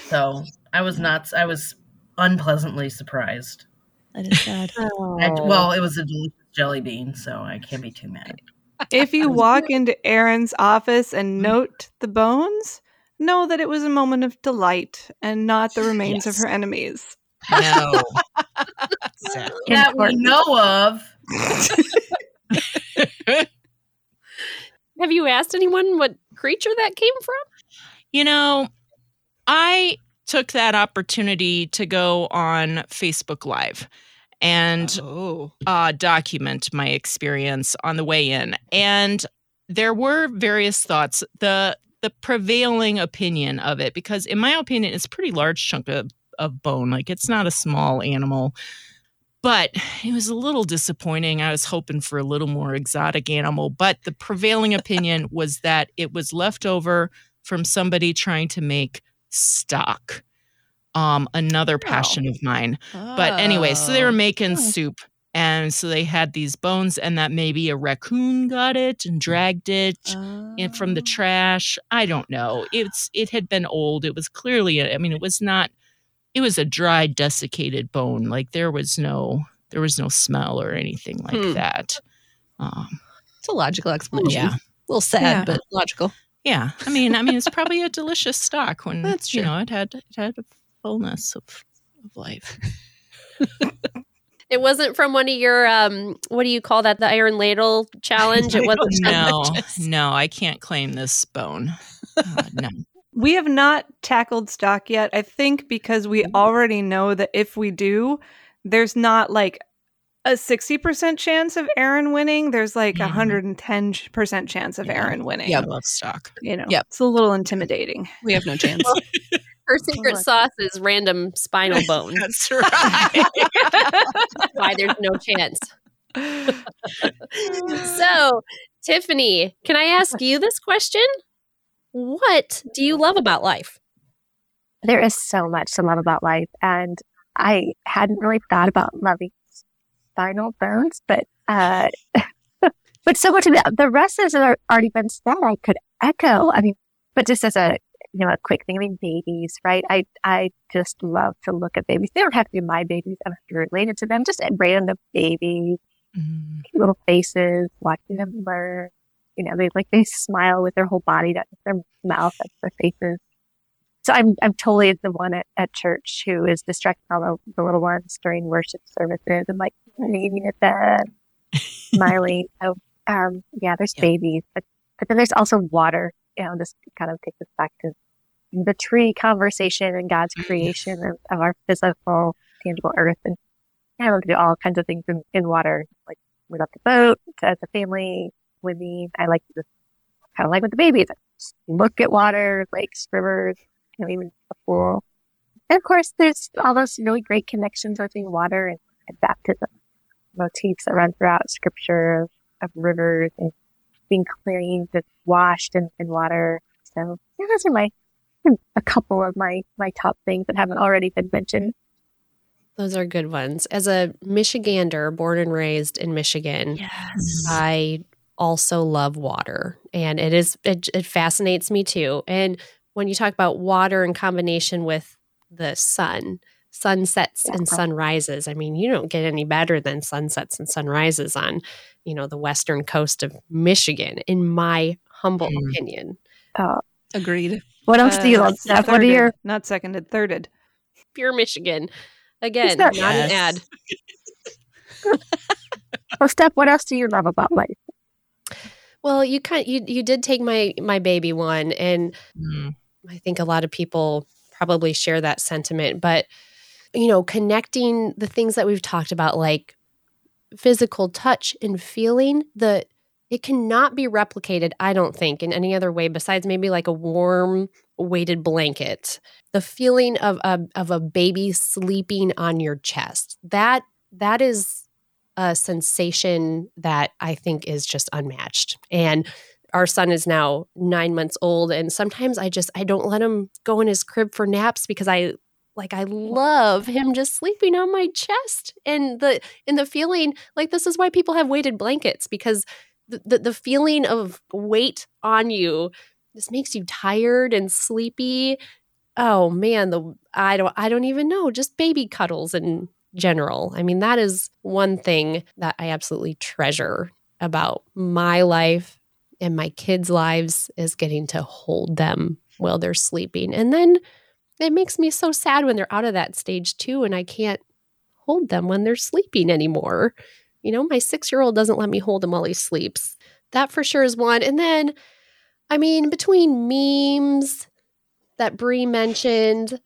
Speaker 6: So I was not. I was unpleasantly surprised.
Speaker 1: That is sad.
Speaker 4: Oh.
Speaker 6: I, well, it was a delicious jelly bean, so I can't be too mad.
Speaker 5: If you walk into Erin's office and mm-hmm. note the bones, know that it was a moment of delight and not the remains
Speaker 7: Yes.
Speaker 5: of her enemies.
Speaker 7: No. Exactly.
Speaker 6: That we know of.
Speaker 3: Have you asked anyone what creature that came from?
Speaker 7: You know, I took that opportunity to go on Facebook Live and
Speaker 1: Oh.
Speaker 7: uh, document my experience on the way in. And there were various thoughts. The the prevailing opinion of it, because in my opinion, it's a pretty large chunk of, of bone. Like it's not a small animal. but it was a little disappointing. I was hoping for a little more exotic animal, but the prevailing opinion was that it was left over from somebody trying to make stock. Um, another passion of mine. But anyway, so they were making
Speaker 1: Oh.
Speaker 7: soup. And so they had these bones, and that maybe a raccoon got it and dragged it in from the
Speaker 1: Oh.
Speaker 7: trash. I don't know. It's it had been old. It was clearly. I mean, it was not. It was a dry, desiccated bone. Like there was no there was no smell or anything like
Speaker 1: Hmm.
Speaker 7: that. Um,
Speaker 1: It's a logical explanation.
Speaker 7: yeah,
Speaker 1: A little sad,
Speaker 5: Yeah.
Speaker 1: but logical.
Speaker 7: Yeah. I mean, I mean, it's probably a delicious stock when
Speaker 1: That's
Speaker 7: you know it had it had a fullness of of life.
Speaker 3: It wasn't from one of your um what do you call that? The iron ladle challenge. It wasn't
Speaker 7: no, no, I can't claim this bone. Uh, no.
Speaker 5: We have not tackled stock yet. I think because we already know that if we do, there's not like a 60% chance of Erin winning. There's like a
Speaker 7: Mhm.
Speaker 5: 110% chance of
Speaker 7: Yeah.
Speaker 5: Erin winning.
Speaker 7: Yeah, love stock.
Speaker 5: You know,
Speaker 1: Yep.
Speaker 5: it's a little intimidating.
Speaker 1: We have no chance.
Speaker 3: Her secret sauce is random spinal bone.
Speaker 7: That's right.
Speaker 3: Why there's no chance. so, Tiffany, can I ask you this question? What do you love about life?
Speaker 4: There is so much to love about life. And I hadn't really thought about loving spinal bones, but, uh, but so much of the, the rest has al- already been said. I could echo. I mean, but just as a, you know, a quick thing, I mean, babies, right? I, I just love to look at babies. They don't have to be my babies. I don't have to be related to them. Just at random babies,
Speaker 7: Mm.
Speaker 4: little faces, watching them learn. You know, they like they smile with their whole body, not their mouth, that's their faces. So I'm I'm totally the one at, at church who is distracting all the, the little ones during worship services and like waving at the smiling. So um yeah, there's
Speaker 7: Yeah.
Speaker 4: babies, but but then there's also water. You know, this kind of takes us back to the tree conversation and God's creation of, of our physical, tangible earth. And I love to do all kinds of things in, in water. Like we love to boat as a family, with me. I like to just kind of like with the babies, look at water, lakes, rivers, you know, even a pool. And of course, there's all those really great connections between water and, and baptism motifs that run throughout scripture of, of rivers and being cleansed and washed in, in water. So yeah, those are my a couple of my my top things that haven't already been mentioned.
Speaker 3: Those are good ones. As a Michigander, born and raised in Michigan,
Speaker 1: yes.
Speaker 3: I also love water, and it is it, it fascinates me too. And when you talk about water in combination with the sun, sunsets and sunrises, I mean, you don't get any better than sunsets and sunrises on, you know, the western coast of Michigan, in my humble
Speaker 7: Mm.
Speaker 3: opinion.
Speaker 4: Oh,
Speaker 1: Agreed.
Speaker 4: what else do you
Speaker 5: Uh,
Speaker 4: love, Steph? What are your
Speaker 5: not seconded, thirded?
Speaker 3: Pure Michigan. Again,
Speaker 4: that-
Speaker 3: not an ad.
Speaker 4: oh Steph? What else do you love about life?
Speaker 3: Well, you kind you you did take my my baby one, and
Speaker 7: Mm.
Speaker 3: I think a lot of people probably share that sentiment. But you know, connecting the things that we've talked about, like physical touch and feeling, the it cannot be replicated. I don't think in any other way besides maybe like a warm weighted blanket. The feeling of a of a baby sleeping on your chest that that is a sensation that I think is just unmatched. And our son is now nine months old, and sometimes I just I don't let him go in his crib for naps because I like I love him just sleeping on my chest and the and the feeling like this is why people have weighted blankets because the, the, the feeling of weight on you just makes you tired and sleepy. Oh man, the I don't I don't even know just baby cuddles in general. I mean that is one thing that I absolutely treasure about my life and my kids' lives is getting to hold them while they're sleeping. And then it makes me so sad when they're out of that stage too and I can't hold them when they're sleeping anymore. You know, my 6-year-old doesn't let me hold him while he sleeps. That for sure is one. And then I mean, between memes that Bri mentioned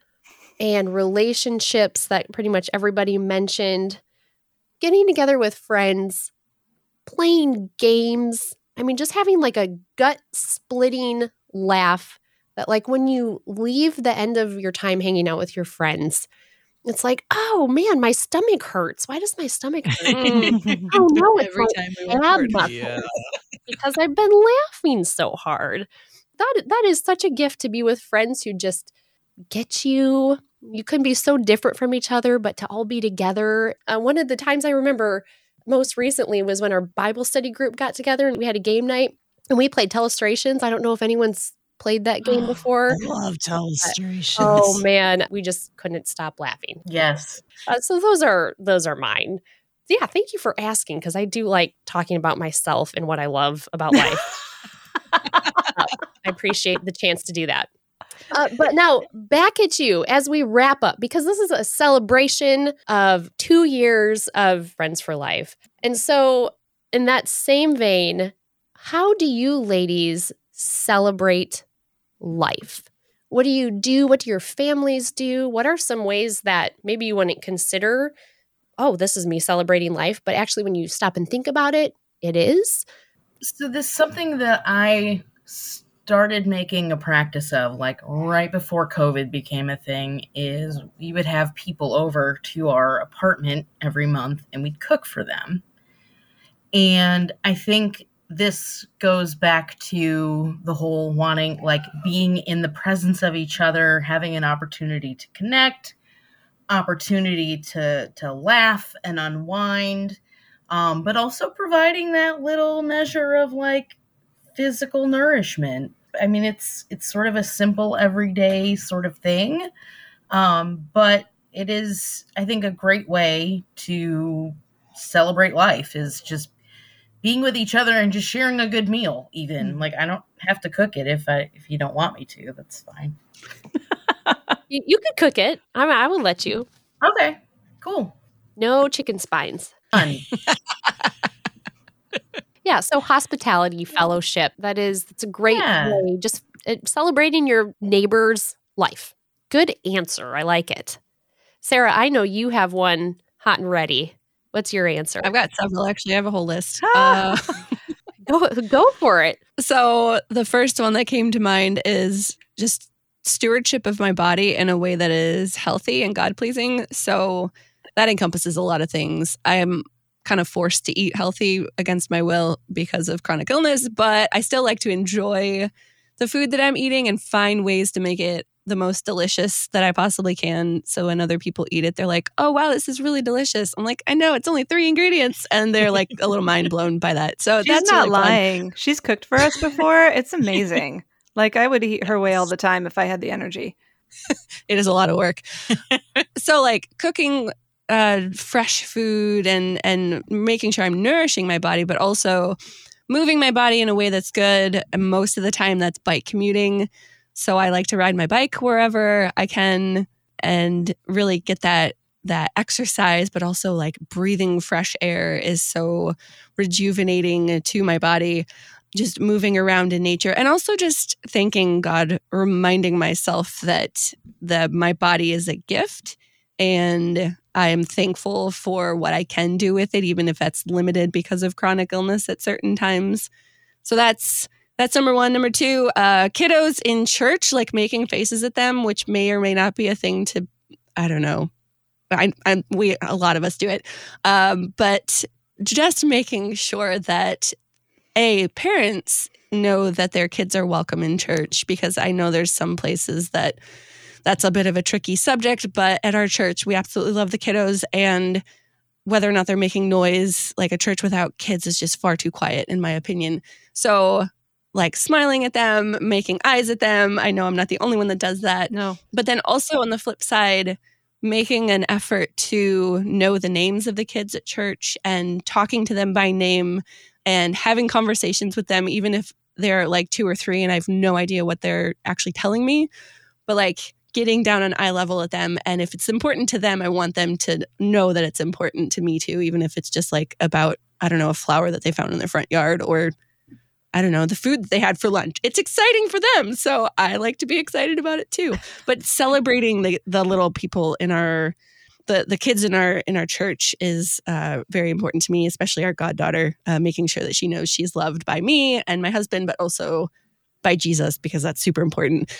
Speaker 3: and relationships that pretty much everybody mentioned, getting together with friends, playing games. I mean, just having like a gut splitting laugh that, like, when you leave the end of your time hanging out with your friends it's like, oh man, my stomach hurts. Why does my stomach hurt? oh no, it's
Speaker 7: Every
Speaker 3: my
Speaker 7: time we record.
Speaker 3: muscles
Speaker 8: Yeah.
Speaker 3: because I've been laughing so hard. That that is such a gift to be with friends who just get you. You can be so different from each other, but to all be together. Uh, one of the times I remember most recently was when our Bible study group got together and we had a game night and we played Telestrations. I don't know if anyone's played that game before.
Speaker 7: I love telestrations.
Speaker 3: Oh man, we just couldn't stop laughing.
Speaker 6: Yes.
Speaker 3: Uh, so those are those are mine. Yeah, thank you for asking because I do like talking about myself and what I love about life. Uh, I appreciate the chance to do that. Uh, but now back at you as we wrap up because this is a celebration of two years of Friends for Life. And so, in that same vein, how do you ladies celebrate life? What do you do? What do your families do? What are some ways that maybe you wouldn't consider, oh, this is me celebrating life, but actually, when you stop and think about it, it is?
Speaker 6: So this is something that I started making a practice of like right before COVID became a thing is we would have people over to our apartment every month and we'd cook for them. And I think this goes back to the whole wanting like being in the presence of each other, having an opportunity to connect, opportunity to to laugh and unwind um, but also providing that little measure of like physical nourishment. I mean, it's it's sort of a simple everyday sort of thing, um, but it is, I think, a great way to celebrate life. Is just being with each other and just sharing a good meal. Even like I don't have to cook it if I if you don't want me to. That's fine.
Speaker 3: You, you could cook it. I, I would let you.
Speaker 6: Okay, cool.
Speaker 3: No chicken spines.
Speaker 6: Fun.
Speaker 3: Yeah, so hospitality fellowship. That is it's a great
Speaker 6: Yeah.
Speaker 3: way just uh, celebrating your neighbor's life. Good answer. I like it. Sarah, I know you have one hot and ready. What's your answer?
Speaker 1: I've got several actually. I have a whole list.
Speaker 3: Ah.
Speaker 1: Uh,
Speaker 3: Go go for it.
Speaker 1: so the first one that came to mind is just stewardship of my body in a way that is healthy and God pleasing. So that encompasses a lot of things. I am kind of forced to eat healthy against my will because of chronic illness, but I still like to enjoy the food that I'm eating and find ways to make it the most delicious that I possibly can. So when other people eat it, they're like, oh, wow, this is really delicious. I'm like, I know it's only three ingredients. And they're like a little mind blown by that. So
Speaker 5: She's
Speaker 1: that's
Speaker 5: not
Speaker 1: really fun.
Speaker 5: lying. She's cooked for us before. It's amazing. like I would eat her way all the time if I had the energy.
Speaker 1: it is a lot of work. so like cooking uh, fresh food and and making sure I'm nourishing my body, but also moving my body in a way that's good. And most of the time, that's bike commuting. So I like to ride my bike wherever I can and really get that that exercise, but also like breathing fresh air is so rejuvenating to my body just moving around in nature and also just thanking God, reminding myself that the my body is a gift and I am thankful for what I can do with it, even if that's limited because of chronic illness at certain times. So that's that's number one. Number two, uh, kiddos in church, like making faces at them, which may or may not be a thing to, I don't know. I, I we a lot of us do it, um, but just making sure that a parents know that their kids are welcome in church because I know there's some places that that's a bit of a tricky subject, but at our church we absolutely love the kiddos and whether or not they're making noise, like a church without kids is just far too quiet in my opinion. So like smiling at them, making eyes at them. I know I'm not the only one that does that.
Speaker 5: No.
Speaker 1: But then also on the flip side, making an effort to know the names of the kids at church and talking to them by name and having conversations with them, even if they're like two or three and I have no idea what they're actually telling me. But like getting down on eye level at them. And if it's important to them, I want them to know that it's important to me too, even if it's just like about, I don't know, a flower that they found in their front yard or I don't know, the food that they had for lunch. It's exciting for them. So I like to be excited about it too. But celebrating the, the little people in our the, the kids in our in our church is uh, very important to me, especially our goddaughter, uh, making sure that she knows she's loved by me and my husband, but also by Jesus because that's super important.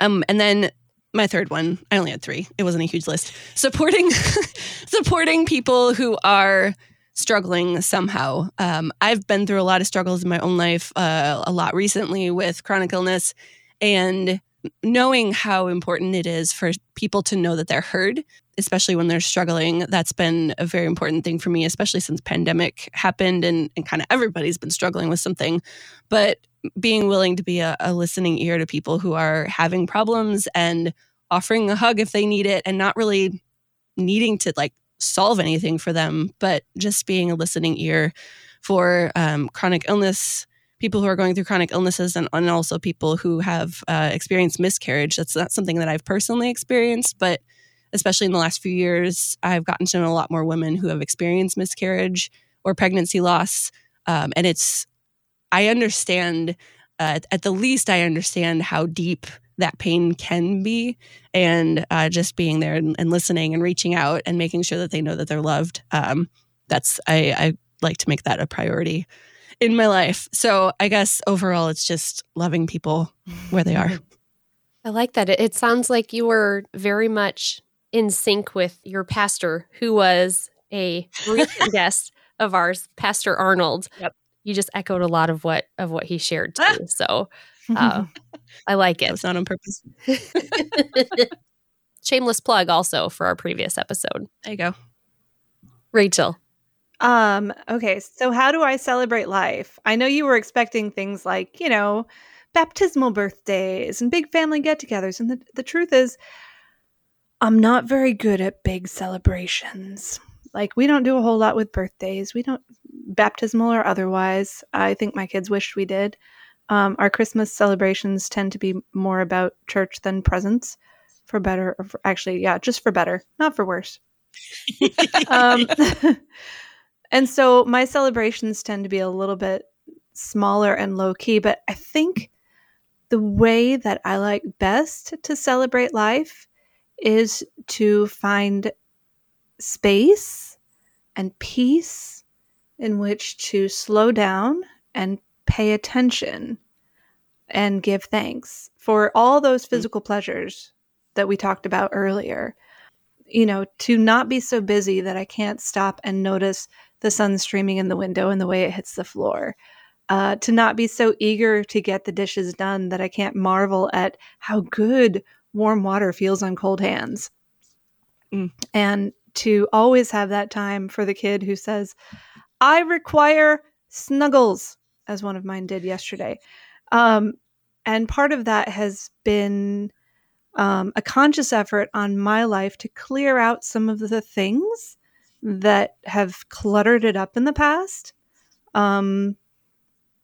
Speaker 1: Um, and then my third one, I only had three. It wasn't a huge list. Supporting supporting people who are struggling somehow. Um, I've been through a lot of struggles in my own life, uh, a lot recently with chronic illness, and knowing how important it is for people to know that they're heard especially when they're struggling that's been a very important thing for me especially since pandemic happened and, and kind of everybody's been struggling with something but being willing to be a, a listening ear to people who are having problems and offering a hug if they need it and not really needing to like solve anything for them but just being a listening ear for um, chronic illness people who are going through chronic illnesses and, and also people who have uh, experienced miscarriage. That's not something that I've personally experienced, but especially in the last few years, I've gotten to know a lot more women who have experienced miscarriage or pregnancy loss. Um, and it's, I understand, uh, at the least, I understand how deep that pain can be. And uh, just being there and, and, listening and reaching out and making sure that they know that they're loved. Um, that's, I, I like to make that a priority in my life. So I guess overall, it's just loving people where they are.
Speaker 3: I like that. It, sounds like you were very much in sync with your pastor, who was a recent guest of ours, Pastor Arnold. Yep. You just echoed a lot of what of what he shared too. So uh, I like it.
Speaker 1: It's not on purpose.
Speaker 3: Shameless plug also for our previous episode.
Speaker 1: There you go.
Speaker 3: Rachel.
Speaker 5: Um, okay, so how do I celebrate life? I know you were expecting things like, you know, baptismal birthdays and big family get togethers. And the, the truth is, I'm not very good at big celebrations. Like, we don't do a whole lot with birthdays. We don't, baptismal or otherwise. I think my kids wished we did. Um, our Christmas celebrations tend to be more about church than presents, for better, or for, actually, yeah, just for better, not for worse. um, And so my celebrations tend to be a little bit smaller and low key, but I think the way that I like best to celebrate life is to find space and peace in which to slow down and pay attention and give thanks for all those mm. physical pleasures that we talked about earlier. You know, to not be so busy that I can't stop and notice the sun streaming in the window and the way it hits the floor. Uh, to not be so eager to get the dishes done that I can't marvel at how good warm water feels on cold hands. Mm. And to always have that time for the kid who says, I require snuggles, as one of mine did yesterday. Um, and part of that has been um, a conscious effort on my life to clear out some of the things that have cluttered it up in the past um,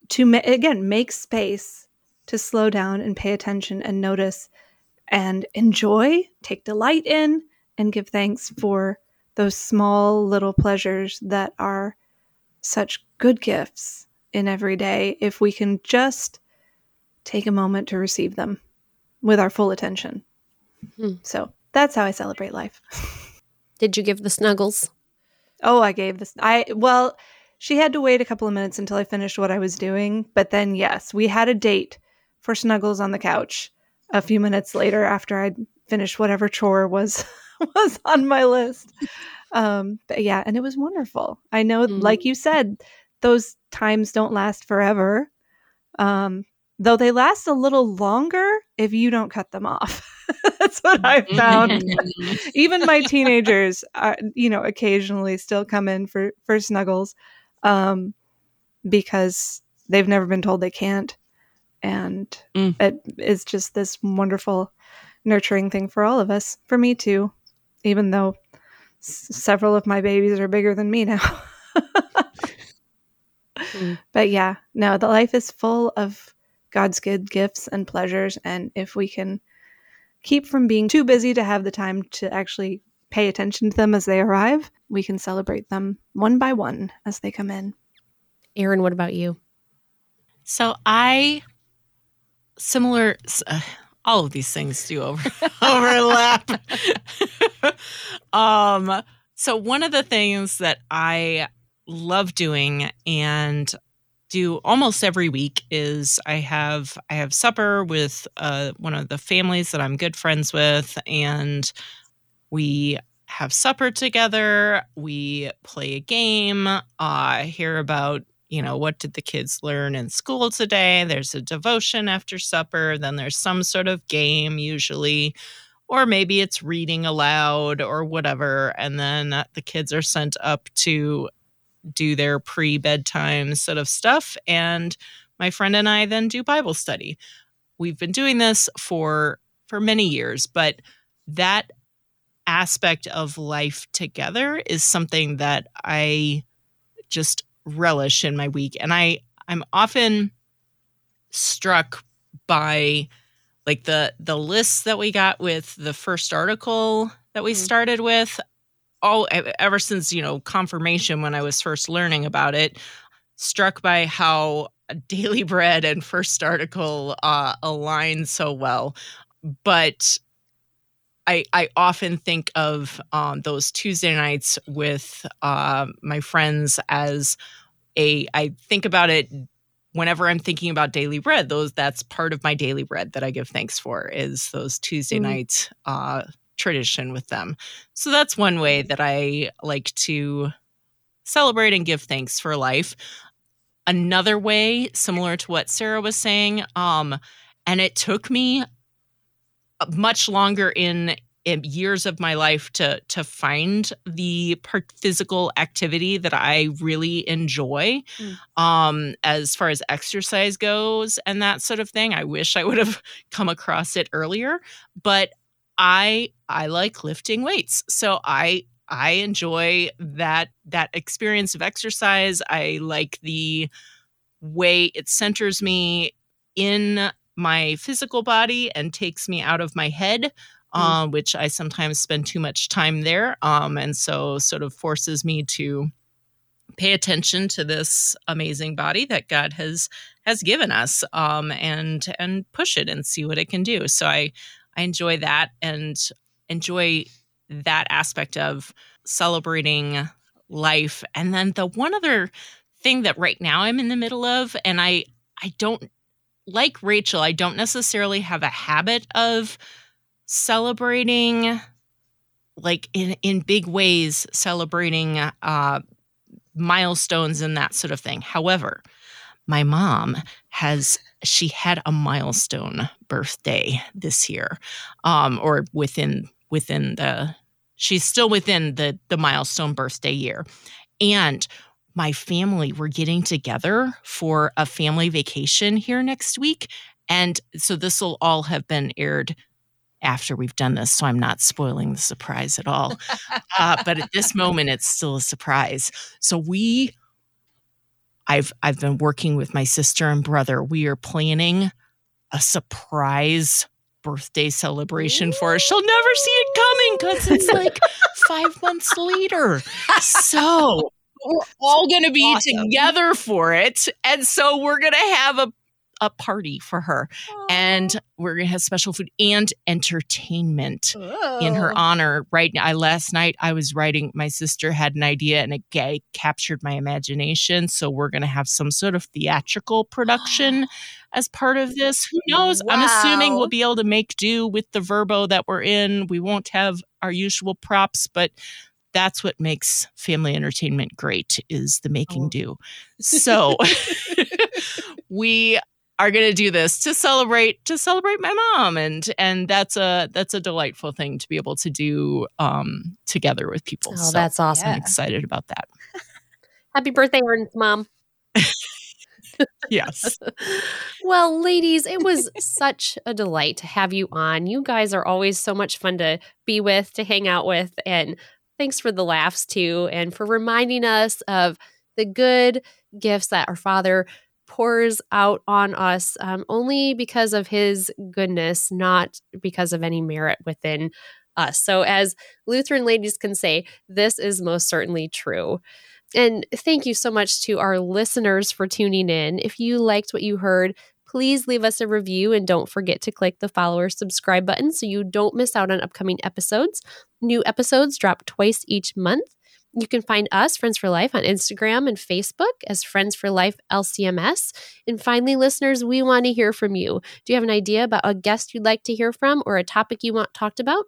Speaker 5: to ma- again make space to slow down and pay attention and notice and enjoy take delight in and give thanks for those small little pleasures that are such good gifts in every day if we can just take a moment to receive them with our full attention. Mm-hmm. So that's how I celebrate life.
Speaker 3: Did you give the snuggles?
Speaker 5: Oh, I gave this. I well, she had to wait a couple of minutes until I finished what I was doing, but then yes, we had a date for snuggles on the couch a few minutes later after I'd finished whatever chore was was on my list. Um, but yeah, and it was wonderful. I know, mm-hmm. like you said, those times don't last forever. Um, though they last a little longer if you don't cut them off. That's what I found. Mm-hmm. Even my teenagers, are, you know, occasionally still come in for for snuggles, um, because they've never been told they can't, and mm. it is just this wonderful, nurturing thing for all of us. For me too, even though s- several of my babies are bigger than me now. mm. But yeah, no, the life is full of God's good gifts and pleasures, and if we can keep from being too busy to have the time to actually pay attention to them as they arrive, we can celebrate them one by one as they come in.
Speaker 3: Erin, what about you?
Speaker 7: So I similar uh, all of these things do over overlap. um so one of the things that I love doing and do almost every week is I have I have supper with uh, one of the families that I'm good friends with, and we have supper together. We play a game. Uh, hear about you know what did the kids learn in school today. There's a devotion after supper. Then there's some sort of game usually. Or maybe it's reading aloud or whatever. And then the kids are sent up to do their pre bedtime sort of stuff. And my friend and I then do Bible study. We've been doing this for for many years, but that aspect of life together is something that I just relish in my week. And I I'm often struck by like the the lists that we got with the first article that we mm-hmm. started with all ever since you know confirmation when I was first learning about it, struck by how Daily Bread and First Article uh, align so well, but. I, I often think of um, those Tuesday nights with uh, my friends as a I think about it whenever I'm thinking about daily bread, those that's part of my daily bread that I give thanks for is those Tuesday mm. night uh, tradition with them. So that's one way that I like to celebrate and give thanks for life. Another way, similar to what Sarah was saying, um, and it took me much longer in, in years of my life to to find the physical activity that I really enjoy mm. um as far as exercise goes and that sort of thing I wish I would have come across it earlier but I I like lifting weights. So I I enjoy that that experience of exercise. I like the way it centers me in my physical body and takes me out of my head, mm. um, which I sometimes spend too much time there. Um, and so sort of forces me to pay attention to this amazing body that God has has given us um, and and push it and see what it can do. So I I enjoy that and enjoy that aspect of celebrating life. And then the one other thing that right now I'm in the middle of, and I I don't like Rachel, I don't necessarily have a habit of celebrating like in in big ways celebrating uh milestones and that sort of thing. However, my mom has she had a milestone birthday this year um or within within the she's still within the the milestone birthday year. And my family were getting together for a family vacation here next week. And so this will all have been aired after we've done this so i'm not spoiling the surprise at all. Uh, but at this moment it's still a surprise. So we I've I've been working with my sister and brother. We are planning a surprise birthday celebration for her. She'll never see it coming because it's like five months later. So we're all going to be awesome. together for it. And so we're going to have a a party for her. Aww. And we're going to have special food and entertainment in her honor. Right now, I, last night I was writing, my sister had an idea and it, it captured my imagination. So we're going to have some sort of theatrical production as part of this. Who knows? Wow. I'm assuming we'll be able to make do with the VRBO that we're in. We won't have our usual props, but that's what makes family entertainment great is the making oh. do. So we are going to do this to celebrate to celebrate my mom. And and that's a that's a delightful thing to be able to do um together with people.
Speaker 3: Oh so that's awesome.
Speaker 7: i'm excited about that.
Speaker 3: Happy birthday mom.
Speaker 7: Yes.
Speaker 3: Well ladies it was such a delight to have you on. You guys are always so much fun to be with to hang out with. And thanks for the laughs too and for reminding us of the good gifts that our father pours out on us um, only because of his goodness, not because of any merit within us. So, as Lutheran ladies can say, this is most certainly true. And thank you so much to our listeners for tuning in. If you liked what you heard, please leave us a review and don't forget to click the follow or subscribe button so you don't miss out on upcoming episodes. New episodes drop twice each month. You can find us, Friends for Life, on Instagram and Facebook as Friends for Life LCMS. And finally, listeners, we want to hear from you. Do you have an idea about a guest you'd like to hear from or a topic you want talked about?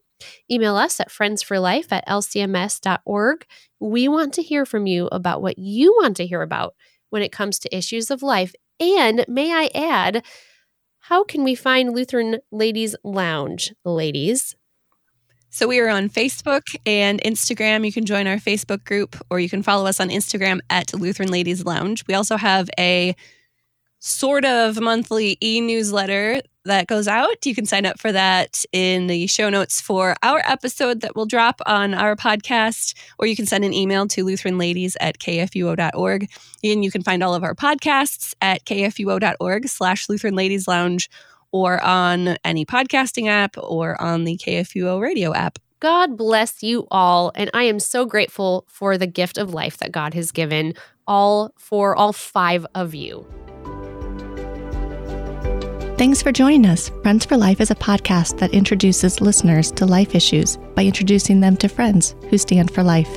Speaker 3: Email us at friendsforlife at lcms.org. We want to hear from you about what you want to hear about when it comes to issues of life. And may I add, how can we find Lutheran Ladies Lounge, ladies?
Speaker 1: So we are on Facebook and Instagram. You can join our Facebook group or you can follow us on Instagram at Lutheran Ladies Lounge. We also have a sort of monthly e newsletter that goes out. You can sign up for that in the show notes for our episode that will drop on our podcast, or you can send an email to lutheranladies at kfuo.org. And you can find all of our podcasts at kfuo.org slash Lutheran Ladies Lounge or on any podcasting app or on the KFUO radio app.
Speaker 3: God bless you all. And I am so grateful for the gift of life that God has given all for all five of you.
Speaker 2: Thanks for joining us. Friends for Life is a podcast that introduces listeners to life issues by introducing them to friends who stand for life.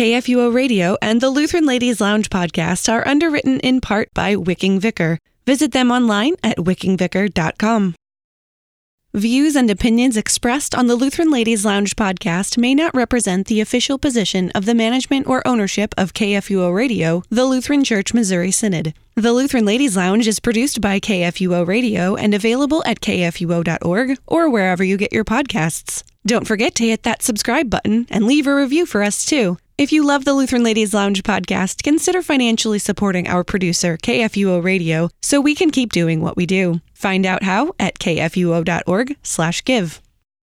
Speaker 1: KFUO Radio and the Lutheran Ladies Lounge podcast are underwritten in part by Wicking Vicar. Visit them online at wickingvicar.com. Views and opinions expressed on the Lutheran Ladies Lounge podcast may not represent the official position of the management or ownership of KFUO Radio, the Lutheran Church Missouri Synod. The Lutheran Ladies Lounge is produced by KFUO Radio and available at kfuo.org or wherever you get your podcasts. Don't forget to hit that subscribe button and leave a review for us too. If you love the Lutheran Ladies Lounge podcast, consider financially supporting our producer, KFUO Radio, so we can keep doing what we do. Find out how at kfuo.org/give.